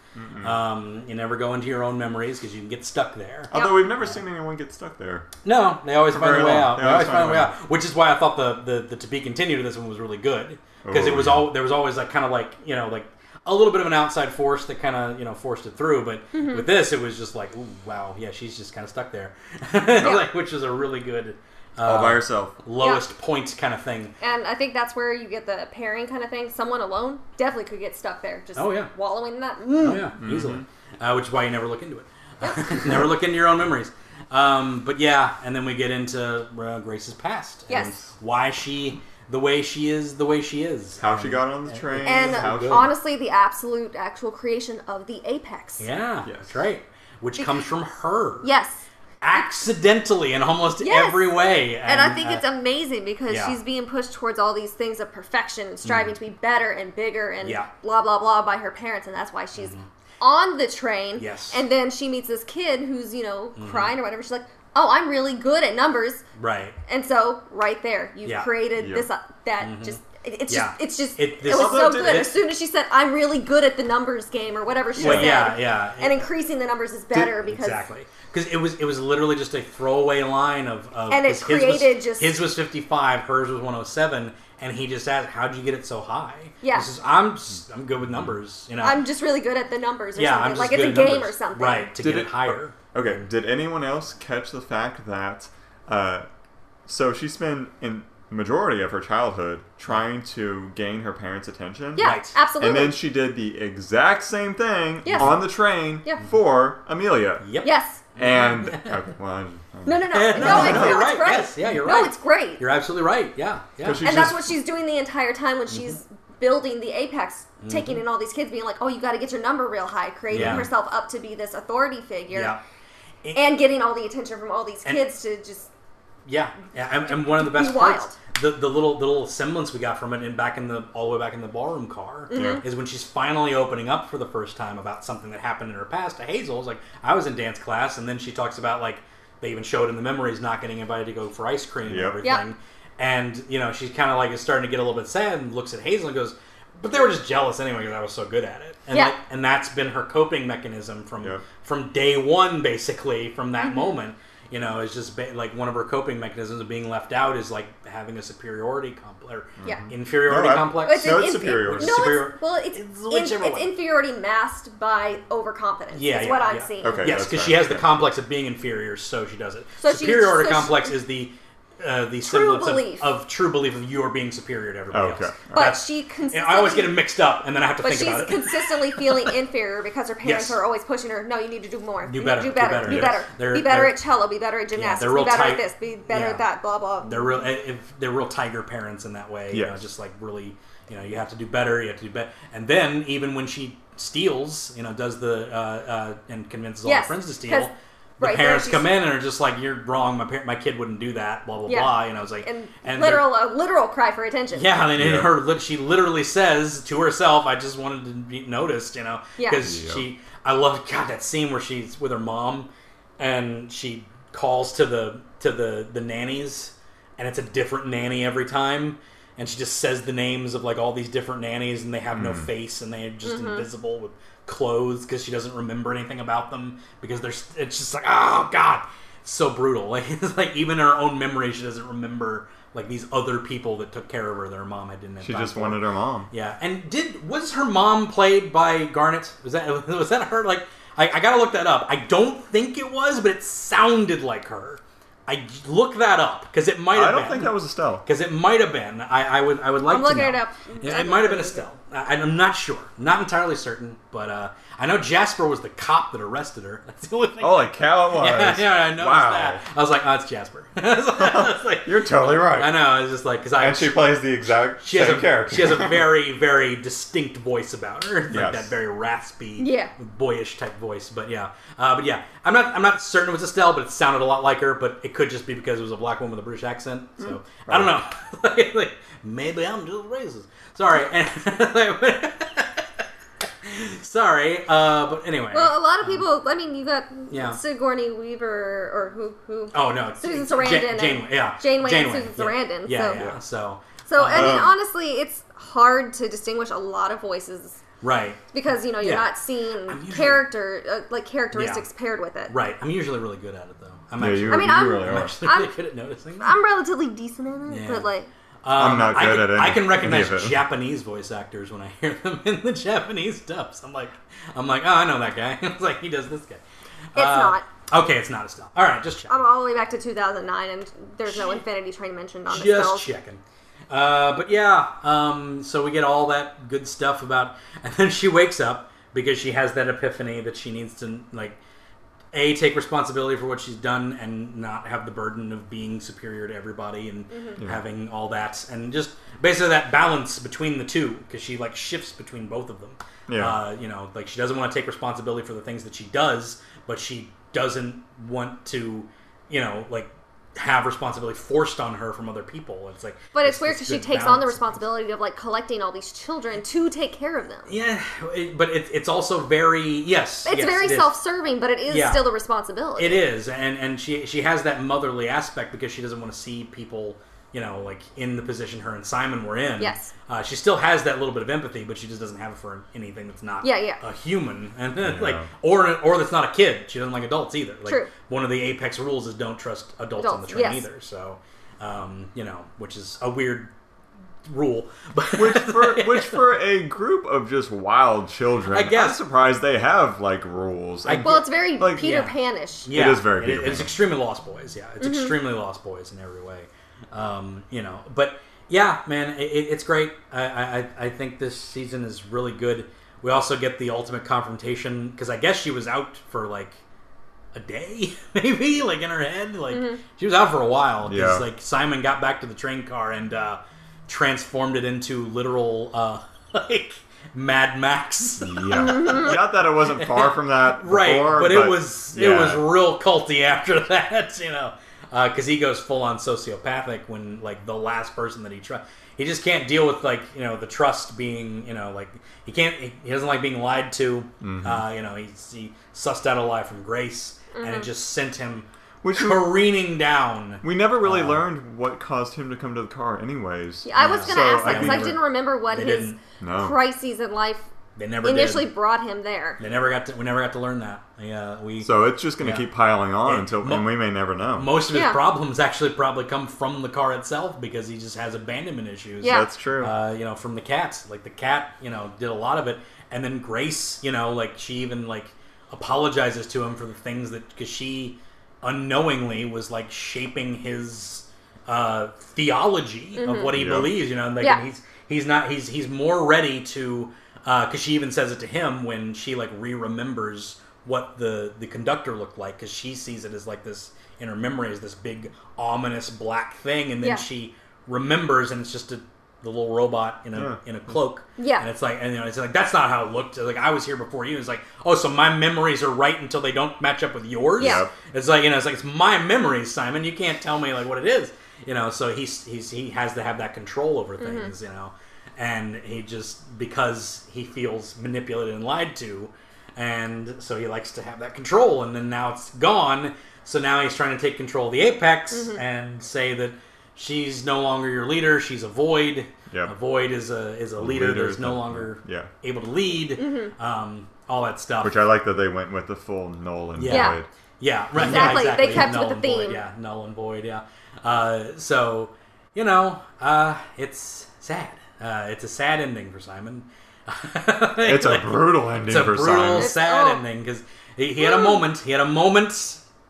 Um, you never go into your own memories because you can get stuck there. Although we've never seen anyone get stuck there. No, they always For find a way long. out. They They, always always find a way out. Which is why I thought the the, the to be continued of this one was really good because Oh, it was yeah. all there was always like kind of like you know like a little bit of an outside force that kind of you know forced it through. But Mm-hmm. with this, it was just like, ooh, wow, yeah, she's just kind of stuck there, like, which is a really good All by uh, herself. lowest point kind of thing. And I think that's where you get the pairing kind of thing. Someone alone definitely could get stuck there, just Oh, yeah. wallowing in that. Mm. Oh yeah, easily. Uh, which is why you never look into it. never look into your own memories. Um, but yeah, and then we get into uh, Grace's past. Yes. And why she the way she is the way she is. How she got on the train. And how she, honestly, the absolute actual creation of the apex. Yeah, Yes. that's right. Which comes from her. Yes. Accidentally in almost Yes. every way. And, I think uh, it's amazing because yeah. she's being pushed towards all these things of perfection and striving mm-hmm. to be better and bigger and Yeah. blah blah blah by her parents, and that's why she's mm-hmm. on the train. Yes. And then she meets this kid who's you know mm-hmm. crying or whatever. She's like, "Oh, I'm really good at numbers," right. and so right there, you've Yeah. created Yep. this uh, that just. It's Yeah. just, it's just, It- it, was so good. did- As soon as she said, "I'm really good at the numbers game" or whatever she Well, said, yeah, yeah. and increasing the numbers is better because exactly because it was it was literally just a throwaway line of, of And it 'cause his was- created just- his was 55 hers was 107 and he just asked how'd you get it so high Yeah. He says, i'm just, i'm good with numbers you know I'm just really good at the numbers or yeah something. i'm just like good it's a at game numbers. or something. right to Did get it, it- higher Okay, did anyone else catch the fact that uh, so she spent in majority of her childhood trying to gain her parents' attention? Yeah, Right. absolutely. And then she did the exact same thing Yes. on the train Yeah. for Amelia. yep yes. And okay, well, I, No, no, no, no, No, it's, no, no, you're it's right. great. Yes, yeah, you're right. no, it's great. you're absolutely right yeah yeah 'Cause she's and that's what she's doing the entire time when she's building the apex, Mm-hmm. taking in all these kids, being like, "Oh, you got to get your number real high," creating Yeah. herself up to be this authority figure, yeah and getting all the attention from all these And- kids to just Yeah, yeah, and, and one of the best Be parts, the the little the little semblance we got from it, in back in the all the way back in the ballroom car, Mm-hmm. is when she's finally opening up for the first time about something that happened in her past to Hazel. It's like I was in dance class, and then she talks about like they even showed in the memories not getting invited to go for ice cream and everything, Yep. and you know she's kind of like is starting to get a little bit sad and looks at Hazel and goes. But they were just jealous anyway because I was so good at it, and Yeah. like, and that's been her coping mechanism from Yep. from day one, basically from that Mm-hmm. moment you know, it's just ba- like one of her coping mechanisms of being left out is like having a superiority complex or Yeah. inferiority No, I- complex. No, it's infe- superiority. No, Superior- it's, well, it's It's in- it's inferiority masked by overconfidence. Yeah, is yeah, what I'm yeah. seeing. Okay. yes, because she has the complex of being inferior, so she does it. So she- superiority so she- complex is the uh, the True semblance. Of, of true belief of you are being superior to everybody Okay. else. But That's- she consistently. I always get them mixed up, and then I have to But think about it. But she's consistently feeling inferior because her parents Yes. are always pushing her. No, you need to do more. Do You better, need do to do better. better, Be yes. better. They're- be better they're- at cello. Be better at gymnastics. they're real be better tight. at this. Be better Yeah. at that. Blah blah. they're real if they're real tiger parents in that way you know just like really you know you have to do better you have to do better and then even when she steals you know does the uh, uh, and convinces all Yes, her friends to steal the right parents come in and are just like you're wrong my par- my kid wouldn't do that blah blah Yeah. blah you know it's like And, they're- literal, a literal cry for attention. yeah, and in Yeah. her, she literally says to herself, "I just wanted to be noticed," you know, because Yeah. she. I love God that scene where she's with her mom, and she calls to the to the the nannies, and it's a different nanny every time. And she just says the names of like all these different nannies, and they have no hmm. face, and they're just mm-hmm. invisible with clothes because she doesn't remember anything about them because they're. It's just like, oh god, so brutal. Like it's like even her own memory, she doesn't remember like these other people that took care of her. that her mom had didn't have She just wanted her mom. Yeah, and did was her mom played by Garnet? Was that was that her? Like, I, I gotta look that up. I don't think it was, but it sounded like her. I look that up because it might have I don't been. think that was Estelle. because it might have been. I, I would I would like I'm to looking know. it up. Yeah, it might have been Estelle. I, I'm not sure. Not entirely certain, but uh, I know Jasper was the cop that arrested her. That's the only thing. Holy cow, it was. yeah, yeah, I noticed wow. that. I was like, oh, it's Jasper. I was like, You're totally right. I know. It's just like because I And she plays the exact she same has a character. she has a very very distinct voice about her, like Yes. that very raspy, Yeah. boyish type voice. But yeah, uh, but yeah, I'm not I'm not certain it was Estelle, but it sounded a lot like her. But it could just be because it was a black woman with a British accent. So Mm. I don't know. like, like, maybe I'm just racist. Sorry. Sorry, uh, but anyway. Well, a lot of people. I mean, you got Yeah. Sigourney Weaver, or who? Who? oh no, Susan Ja- Sarandon Jane, and- yeah, Janeway and Susan yeah. Sarandon, Yeah, so- yeah. So So, I mean, Um, honestly, it's hard to distinguish a lot of voices right, because you know you're Yeah. not seeing usually- character uh, like characteristics paired with it. right. I'm usually really good at it though. I'm yeah, actually, I mean, you I'm- really I'm are. actually I'm- really good at noticing. that. I'm relatively decent in it, Yeah. but like, Um, I'm not good can, at any- I can recognize any of it. Japanese voice actors when I hear them in the Japanese dubs. I'm like, I'm like, oh, I know that guy. it's like he does this guy. It's not. Okay, it's not Estelle. All right, just check. I'm all the way back to 2009, and there's no Infinity Train mentioned on the just spells. checking. Uh, but yeah, um, so we get all that good stuff about, and then she wakes up because she has that epiphany that she needs to like a take responsibility for what she's done and not have the burden of being superior to everybody and Mm-hmm. having all that and just basically that balance between the two because she like shifts between both of them Yeah. uh, you know like she doesn't want to take responsibility for the things that she does but she doesn't want to you know like have responsibility forced on her from other people it's like But it's this- weird because she takes on the responsibility of like collecting all these children to take care of them. yeah it, but it, it's also very yes It's yes, very it is. self-serving, but it is Yeah. still a responsibility. It is, and and she she has that motherly aspect because she doesn't want to see people, you know, like in the position her and Simon were in. Yes. uh, she still has that little bit of empathy, but she just doesn't have it for anything that's not Yeah, yeah. a human, and like or or that's not a kid. She doesn't like adults either. Like, True. One of the apex rules is don't trust adults, on the train yes. either. So, um, you know, which is a weird rule, but which for which for a group of just wild children, I guess. I'm surprised they have like rules. I- Well, it's very Like, Peter yeah. Panish. Yeah, It is very it- Peter it's Pan. extremely Lost Boys. Yeah, it's extremely Lost Boys in every way. Um, you know, but yeah, man, it, it- it's great. I, I I think this season is really good. We also get the ultimate confrontation because I guess she was out for like a day, maybe, like in her head. Like she was out for a while because Yeah. like Simon got back to the train car and uh, transformed it into literal uh, like Mad Max. yeah, not that it wasn't far from that, right before, but, it was it was real culty after that you know because he goes full on sociopathic when like the last person that he trusts he just can't deal with like you know the trust being you know like he can't he, he doesn't like being lied to Mm-hmm. uh, you know he's, he sussed out a lie from grace and it just sent him Which we- careening down We never really Uh, learned what caused him to come to the car, anyways. Yeah, I was Yeah. going to So, ask that I because mean- I didn't remember what his didn't. No. crises in life they never initially did. brought him there. they never got to we never got to learn that yeah we So it's just going to Yeah. keep piling on Yeah. until, Mo- and we may never know. most of his Yeah. problems actually probably come from the car itself because he just has abandonment issues Yeah. That's true. uh, you know, from the cats. Like the cat, you know, did a lot of it, and then Grace, you know, like she even like apologizes to him for the things that because she unknowingly was like shaping his uh, theology of what he Yep. believes. You know, and like Yeah. and he's he's not he's he's more ready to because she even says it to him when she like re-remembers what the the conductor looked like because she sees it as like this in her memory as this big ominous black thing and then Yeah. she remembers and it's just a the little robot in a Yeah. in a cloak Yeah. and it's like and you know it's like that's not how it looked like I was here before you it's like oh so my memories are right until they don't match up with yours Yeah. It's like you know it's like it's my memories Simon you can't tell me like what it is you know so he's he's he has to have that control over Mm-hmm. things you know and he just because he feels manipulated and lied to and so he likes to have that control and then now it's gone so now he's trying to take control of the apex Mm-hmm. and say that she's no longer your leader. She's a void. Yep. A void is a is a leader, Leader that's no that- longer yeah. able to lead. Um, all that stuff. Which I like that they went with the full null and Yeah. void. Yeah, right. Exactly. Yeah, They kept null with the and void, theme. Yeah, null and void. Yeah. Uh, so, you know, uh, it's sad. Uh, it's a sad ending for Simon. It's a brutal ending It's a for brutal, Simon. sad oh. ending because he, he had a moment. He had a moment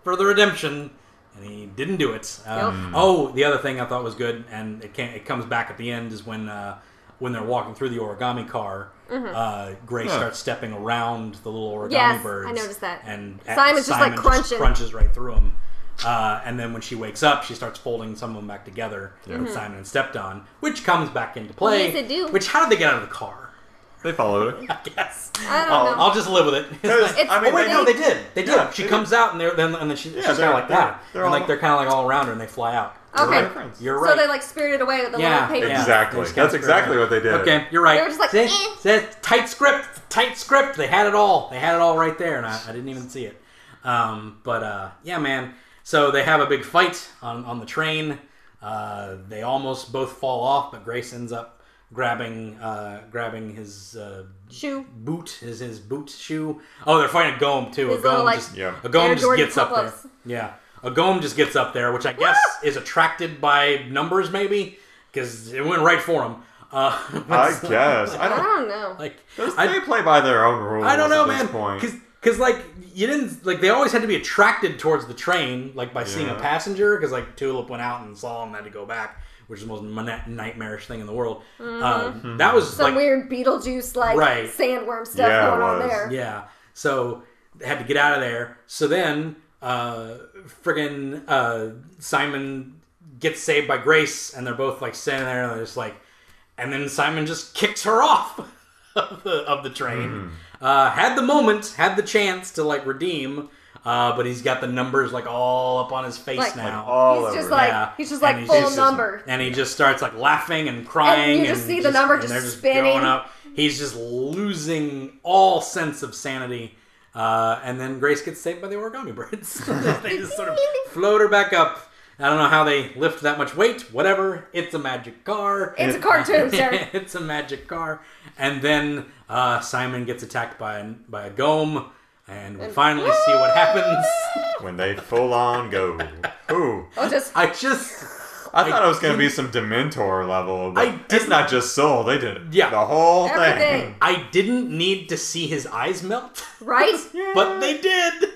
for the redemption, and he didn't do it. Uh, Yep. Oh, the other thing I thought was good, and it can it comes back at the end is when uh, when they're walking through the origami car. Uh, Grace Huh. starts stepping around the little origami Yes, I noticed that. And Simon's just, like, crunching. crunches right through them. Uh, and then when she wakes up, she starts folding some of them back together. Yeah. with Simon and stepped on, which comes back into play. Yes, it do. Which how did they get out of the car? They followed it. I guess. I don't I'll, know. I'll just live with it. Because, It's- I mean, oh wait, they- no, they did. They did. Yeah, she they comes out and they're then and then she, she's kind of like that, they're- they're and like they're kind of like all around her and they fly out. Okay. They're friends. You're So they like spirited away with the yeah, little paper. Exactly. They That's exactly what they did. Okay, you're right. They were just like, See? eh. Tight script, tight script. They had it all. They had it all right there, and I, I didn't even see it. Um, but uh, yeah, man. So they have a big fight on on the train. Uh, they almost both fall off, but Grace ends up grabbing uh, grabbing his uh, Shoe. boot, his his boot shoe. Oh, they're fighting a Ghom too. His a Ghom like, just Yeah. a Ghom just gets up there. Yeah, a Ghom just gets up there, which I guess is attracted by numbers, maybe because it went right for him. Uh, I guess. I I don't. don't know. like Those- I, they play by their own rules. I don't know, at this man. Point. Because because like you didn't like they always had to be attracted towards the train, like by seeing a passenger. Because like Tulip went out and saw him, and had to go back, which is the most mon- nightmarish thing in the world. Um, that was Mm-hmm. Some like weird Beetlejuice like Right. sandworm stuff Yeah, going on there. Yeah. So they had to get out of there. So then, uh, friggin' uh, Simon gets saved by Grace, and they're both like standing there, and they're just like, and then Simon just kicks her off of the, of the train. Uh, had the moment, had the chance to like redeem, uh, but he's got the numbers like all up on his face Like- now. all He's just over. like Yeah. he's just like he's full just- number. and he just starts like laughing and crying, And you just see the number and just they're spinning. going up. He's just losing all sense of sanity. Uh, and then Grace gets saved by the origami birds. they just sort of float her back up. I don't know how they lift that much weight. Whatever. It's a magic car. It's a cartoon, sir. it's a magic car. And then uh, Simon gets attacked by a, by a ghom. And we finally see what happens. when they full on go. Ooh. Oh, just I just. I thought it was going to be some Dementor level, but I it's didn't- not just Soul. They did Yeah. the whole thing. I didn't need to see his eyes melt. right. but they did.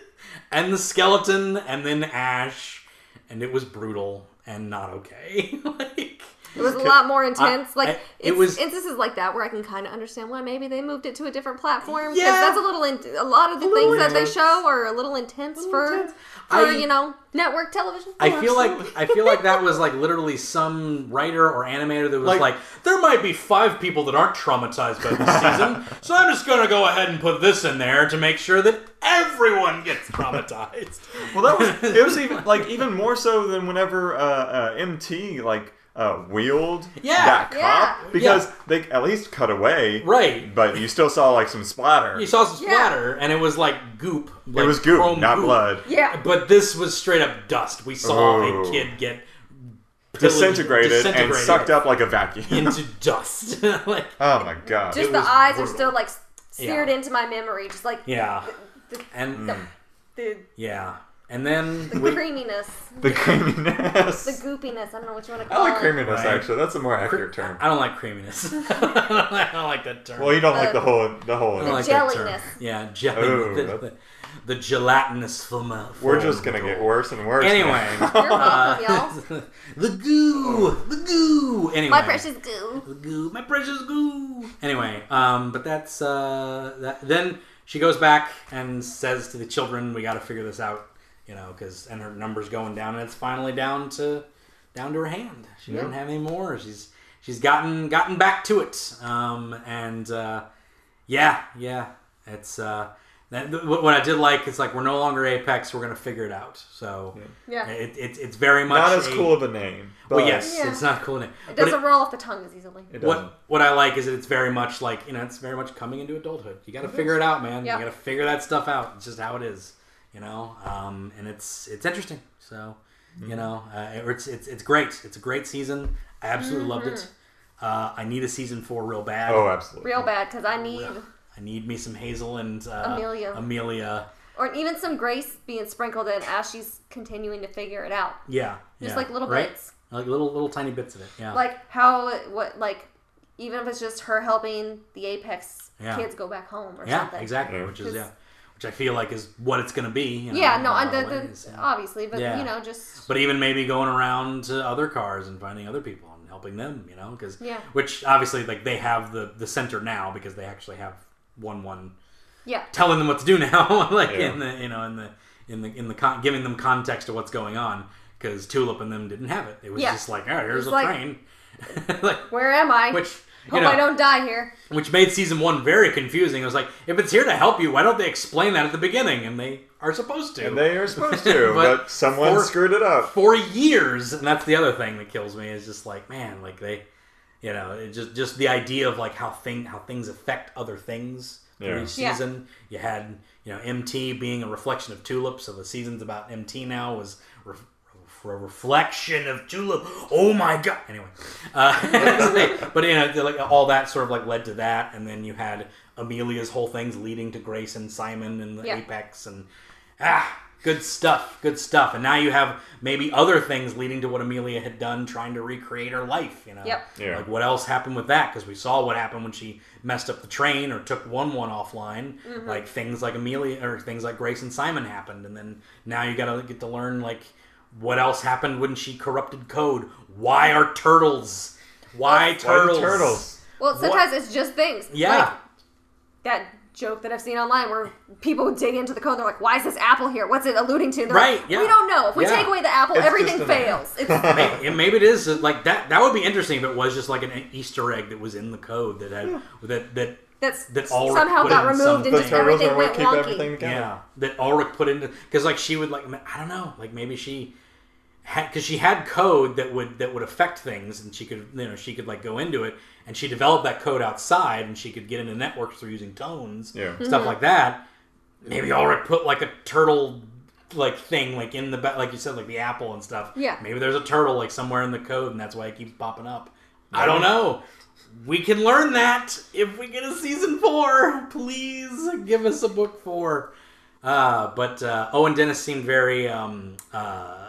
And the skeleton, and then Ash, and it was brutal and not okay. like It was a lot more intense. I- like I- it was- instances like that where I can kind of understand why maybe they moved it to a different platform. 'cause Yeah. that's a little. In, a lot of the little things that they show are a little intense for intense. for I- you know network television. I feel like I feel like that was like literally some writer or animator that was Like- like, there might be five people that aren't traumatized by this season, so I'm just gonna go ahead and put this in there to make sure that everyone gets traumatized. Well, that was it. Was even like even more so than whenever uh, uh, MT like uh, wheeled Yeah. that cop Yeah. because Yeah. they at least cut away, right. But you still saw like some splatter. You saw some Yeah. splatter, and it was like goop. Like it was goop, not goop. blood. yeah. But this was straight up dust. We saw Oh. a kid get pillaged- Disintegrated, and sucked up like a vacuum. into dust. like oh my god! Just the was eyes are still like seared Yeah. into my memory, just like yeah, the, and the, yeah, and then the we, creaminess, the creaminess. the goopiness. I don't know what you want to I like it. creaminess Right. actually. That's a more accurate term. I don't like creaminess. I don't like that term. Well, you don't like Uh, the whole the whole. I don't like that term. jelliness. Yeah, jelly. Ooh, the, the, the gelatinous film. We're just gonna get worse and worse. Anyway. You're welcome, y'all. the goo, the goo. Anyway, My precious goo. the goo, my precious goo. Anyway, um, but that's uh, that. Then she goes back and says to the children, "We got to figure this out," you know, because and her numbers going down, and it's finally down to down to her hand. She doesn't have any more. She's she's gotten gotten back to it, um, and uh, yeah, yeah, it's. Uh, that, what what I did like is like we're no longer Apex. We're gonna figure it out. So Yeah. it, it, it's very much Not as a- cool of a name. But Well, yes, Yeah. it's not cool. Name. It doesn't roll off the tongue as easily. It what what I like is that it's very much like you know it's very much coming into adulthood. You got to figure it out, man. Yeah. You got to figure that stuff out. It's just how it is, you know. Um, and it's it's interesting. So You know, uh, it's it's it's great. It's a great season. I absolutely loved it. Uh, I need a season four real bad. Oh, absolutely. Real bad because I need, I need me some Hazel and uh, Amelia. Amelia. or even some grace being sprinkled in as she's continuing to figure it out. Yeah, Just yeah. like little Right? bits. like little little tiny bits of it. Yeah, Like how, what, like, even if it's just her helping the Apex Yeah. kids go back home or yeah, something. exactly. Which is yeah, which I feel like is what it's gonna be. You know, Yeah, no, a I, lot the, the, ways, yeah. obviously, but Yeah. you know, just But even maybe going around to other cars and finding other people and helping them, you know, because Yeah. which obviously like they have the the center now because they actually have one one yeah, telling them what to do now, like Yeah. in the you know in the in the in the con- giving them context to what's going on because Tulip and them didn't have it. It was Yeah. just like, oh, here's It's a like- train, like where am I? which you Hope know I don't die here. which made season one very confusing. I was like, if it's here to help you, why don't they explain that at the beginning? And they are supposed to. And they are supposed to, But but, someone for- screwed it up. for years, and that's the other thing that kills me is just like, man, like they, you know, it just just the idea of like how thing how things affect other things through Yeah. each Yeah. season. You had you know MT being a reflection of Tulip, so the season's about MT now was. Re- for a reflection of Tulip. Oh my god! Anyway, uh, but you know, like all that sort of like led to that, and then you had Amelia's whole things leading to Grace and Simon and the Yeah. Apex, and ah, good stuff, good stuff. And now you have maybe other things leading to what Amelia had done, trying to recreate her life. You know, Yep. Yeah. like what else happened with that? Because we saw what happened when she messed up the train or took one one offline. Mm-hmm. Like things like Amelia or things like Grace and Simon happened, and then now you got to get to learn like what else happened when she corrupted code. Why are turtles? Why Why turtles? turtles? Well, sometimes it's just things. Yeah. Like that joke that I've seen online where people dig into the code. They're like, "Why is this apple here? What's it alluding to?" They're Right, Like, yeah. We don't know. If we Yeah. take away the apple, It's everything just an- fails. It's, maybe, and maybe it is uh, like that. That would be interesting if it was just like an Easter egg that was in the code that had that that that's That all somehow got removed some- and just everything went keep wonky. everything together. Yeah, that Alrick put into because like she would like I don't know like maybe she had because she had code that would that would affect things and she could you know she could like go into it and she developed that code outside and she could get into networks through using tones Yeah. stuff mm-hmm. like that. Maybe Alrick put like a turtle like thing like in the ba- like you said like the apple and stuff. Yeah. Maybe there's a turtle like somewhere in the code and that's why it keeps popping up. I don't know. We can learn that if we get a season four. Please give us a book four. Uh, but uh, Owen Dennis seemed very. Um, uh,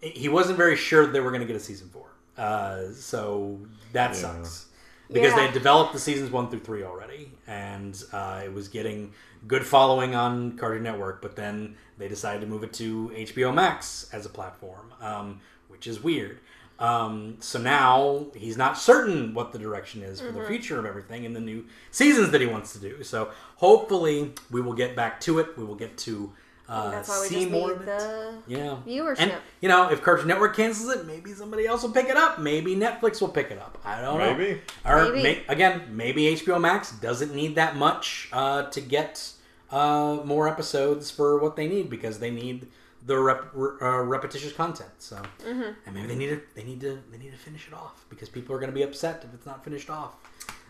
he wasn't very sure that they were going to get a season four. Uh, so that Yeah. sucks. Because they had developed the seasons one through three already, and uh, it was getting good following on Cartoon Network. But then they decided to move it to HBO Max as a platform, um, which is weird. Um, so now he's not certain what the direction is for Mm-hmm. the future of everything in the new seasons that he wants to do. So hopefully we will get back to it. We will get to uh, That's why we see just more need of it. the Yeah. viewership. And you know, if Cartoon Network cancels it, maybe somebody else will pick it up. Maybe Netflix will pick it up. I don't know. Maybe. Or Maybe. may- again, maybe HBO Max doesn't need that much uh, to get uh, more episodes for what they need because they need the rep- re- uh, repetitious content. So, Mm-hmm. and maybe they need to they need to they need to finish it off because people are going to be upset if it's not finished off.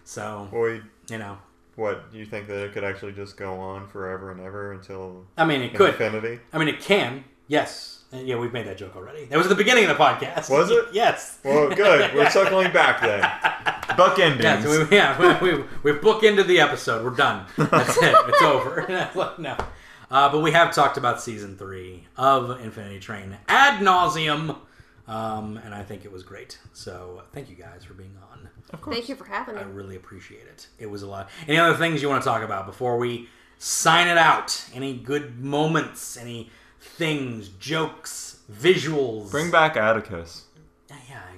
So, Boy, you know, what you think that it could actually just go on forever and ever until I mean, it could. infinity? I mean, it can. Yes. Uh, Yeah, we've made that joke already. That was at the beginning of the podcast. Was it? yes. Well, good. We're circling back then. Book endings. Yeah, so we, yeah, we, we, we bookended the episode. We're done. That's it. It's over. no. Uh, but we have talked about season three of Infinity Train ad nauseum, um, and I think it was great. So thank you guys for being on. Thank you for having me. I really appreciate it. It was a lot. Any other things you want to talk about before we sign it out? Any good moments? Any things, jokes, visuals? Bring back Atticus.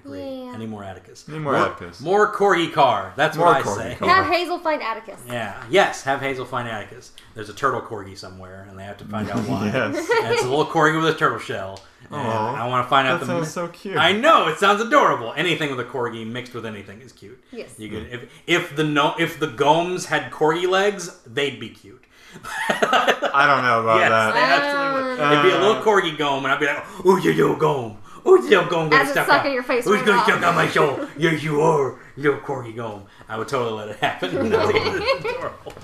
Yeah, yeah, I agree. Yeah. Any more Atticus? Need more Atticus. More Corgi Car. That's More what I say. Car. Have Hazel find Atticus. Yeah. Yes. Have Hazel find Atticus. There's a turtle corgi somewhere, and they have to find out why. Yes. And it's a little corgi with a turtle shell. And Aw. I want to find out That the. sounds so cute. I know it sounds adorable. Anything with a corgi mixed with anything is cute. Yes. You could if if the no if the Ghoms had corgi legs, they'd be cute. I don't know about yes, that. they absolutely would. It'd be a little Uh, corgi Ghom, and I'd be like, "Ooh, you little Ghom." Oh, you little gonna As it's step sucking on- your face Who's right gonna off. step on my shoulder? yes, you are. yo, Corgi, go home. I would totally let it happen. That's adorable.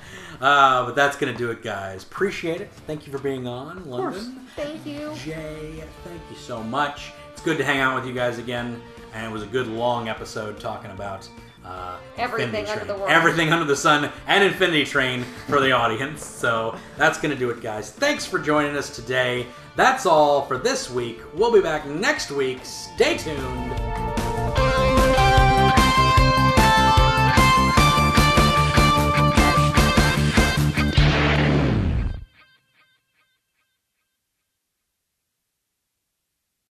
Uh, but that's going to do it, guys. Appreciate it. Thank you for being on, London. Thank you. Jay, thank you so much. It's good to hang out with you guys again, and it was a good long episode talking about uh, Everything Infinity under Train. the world. everything under the sun, and Infinity Train for the audience. So that's gonna do it, guys. Thanks for joining us today. That's all for this week. We'll be back next week. Stay tuned.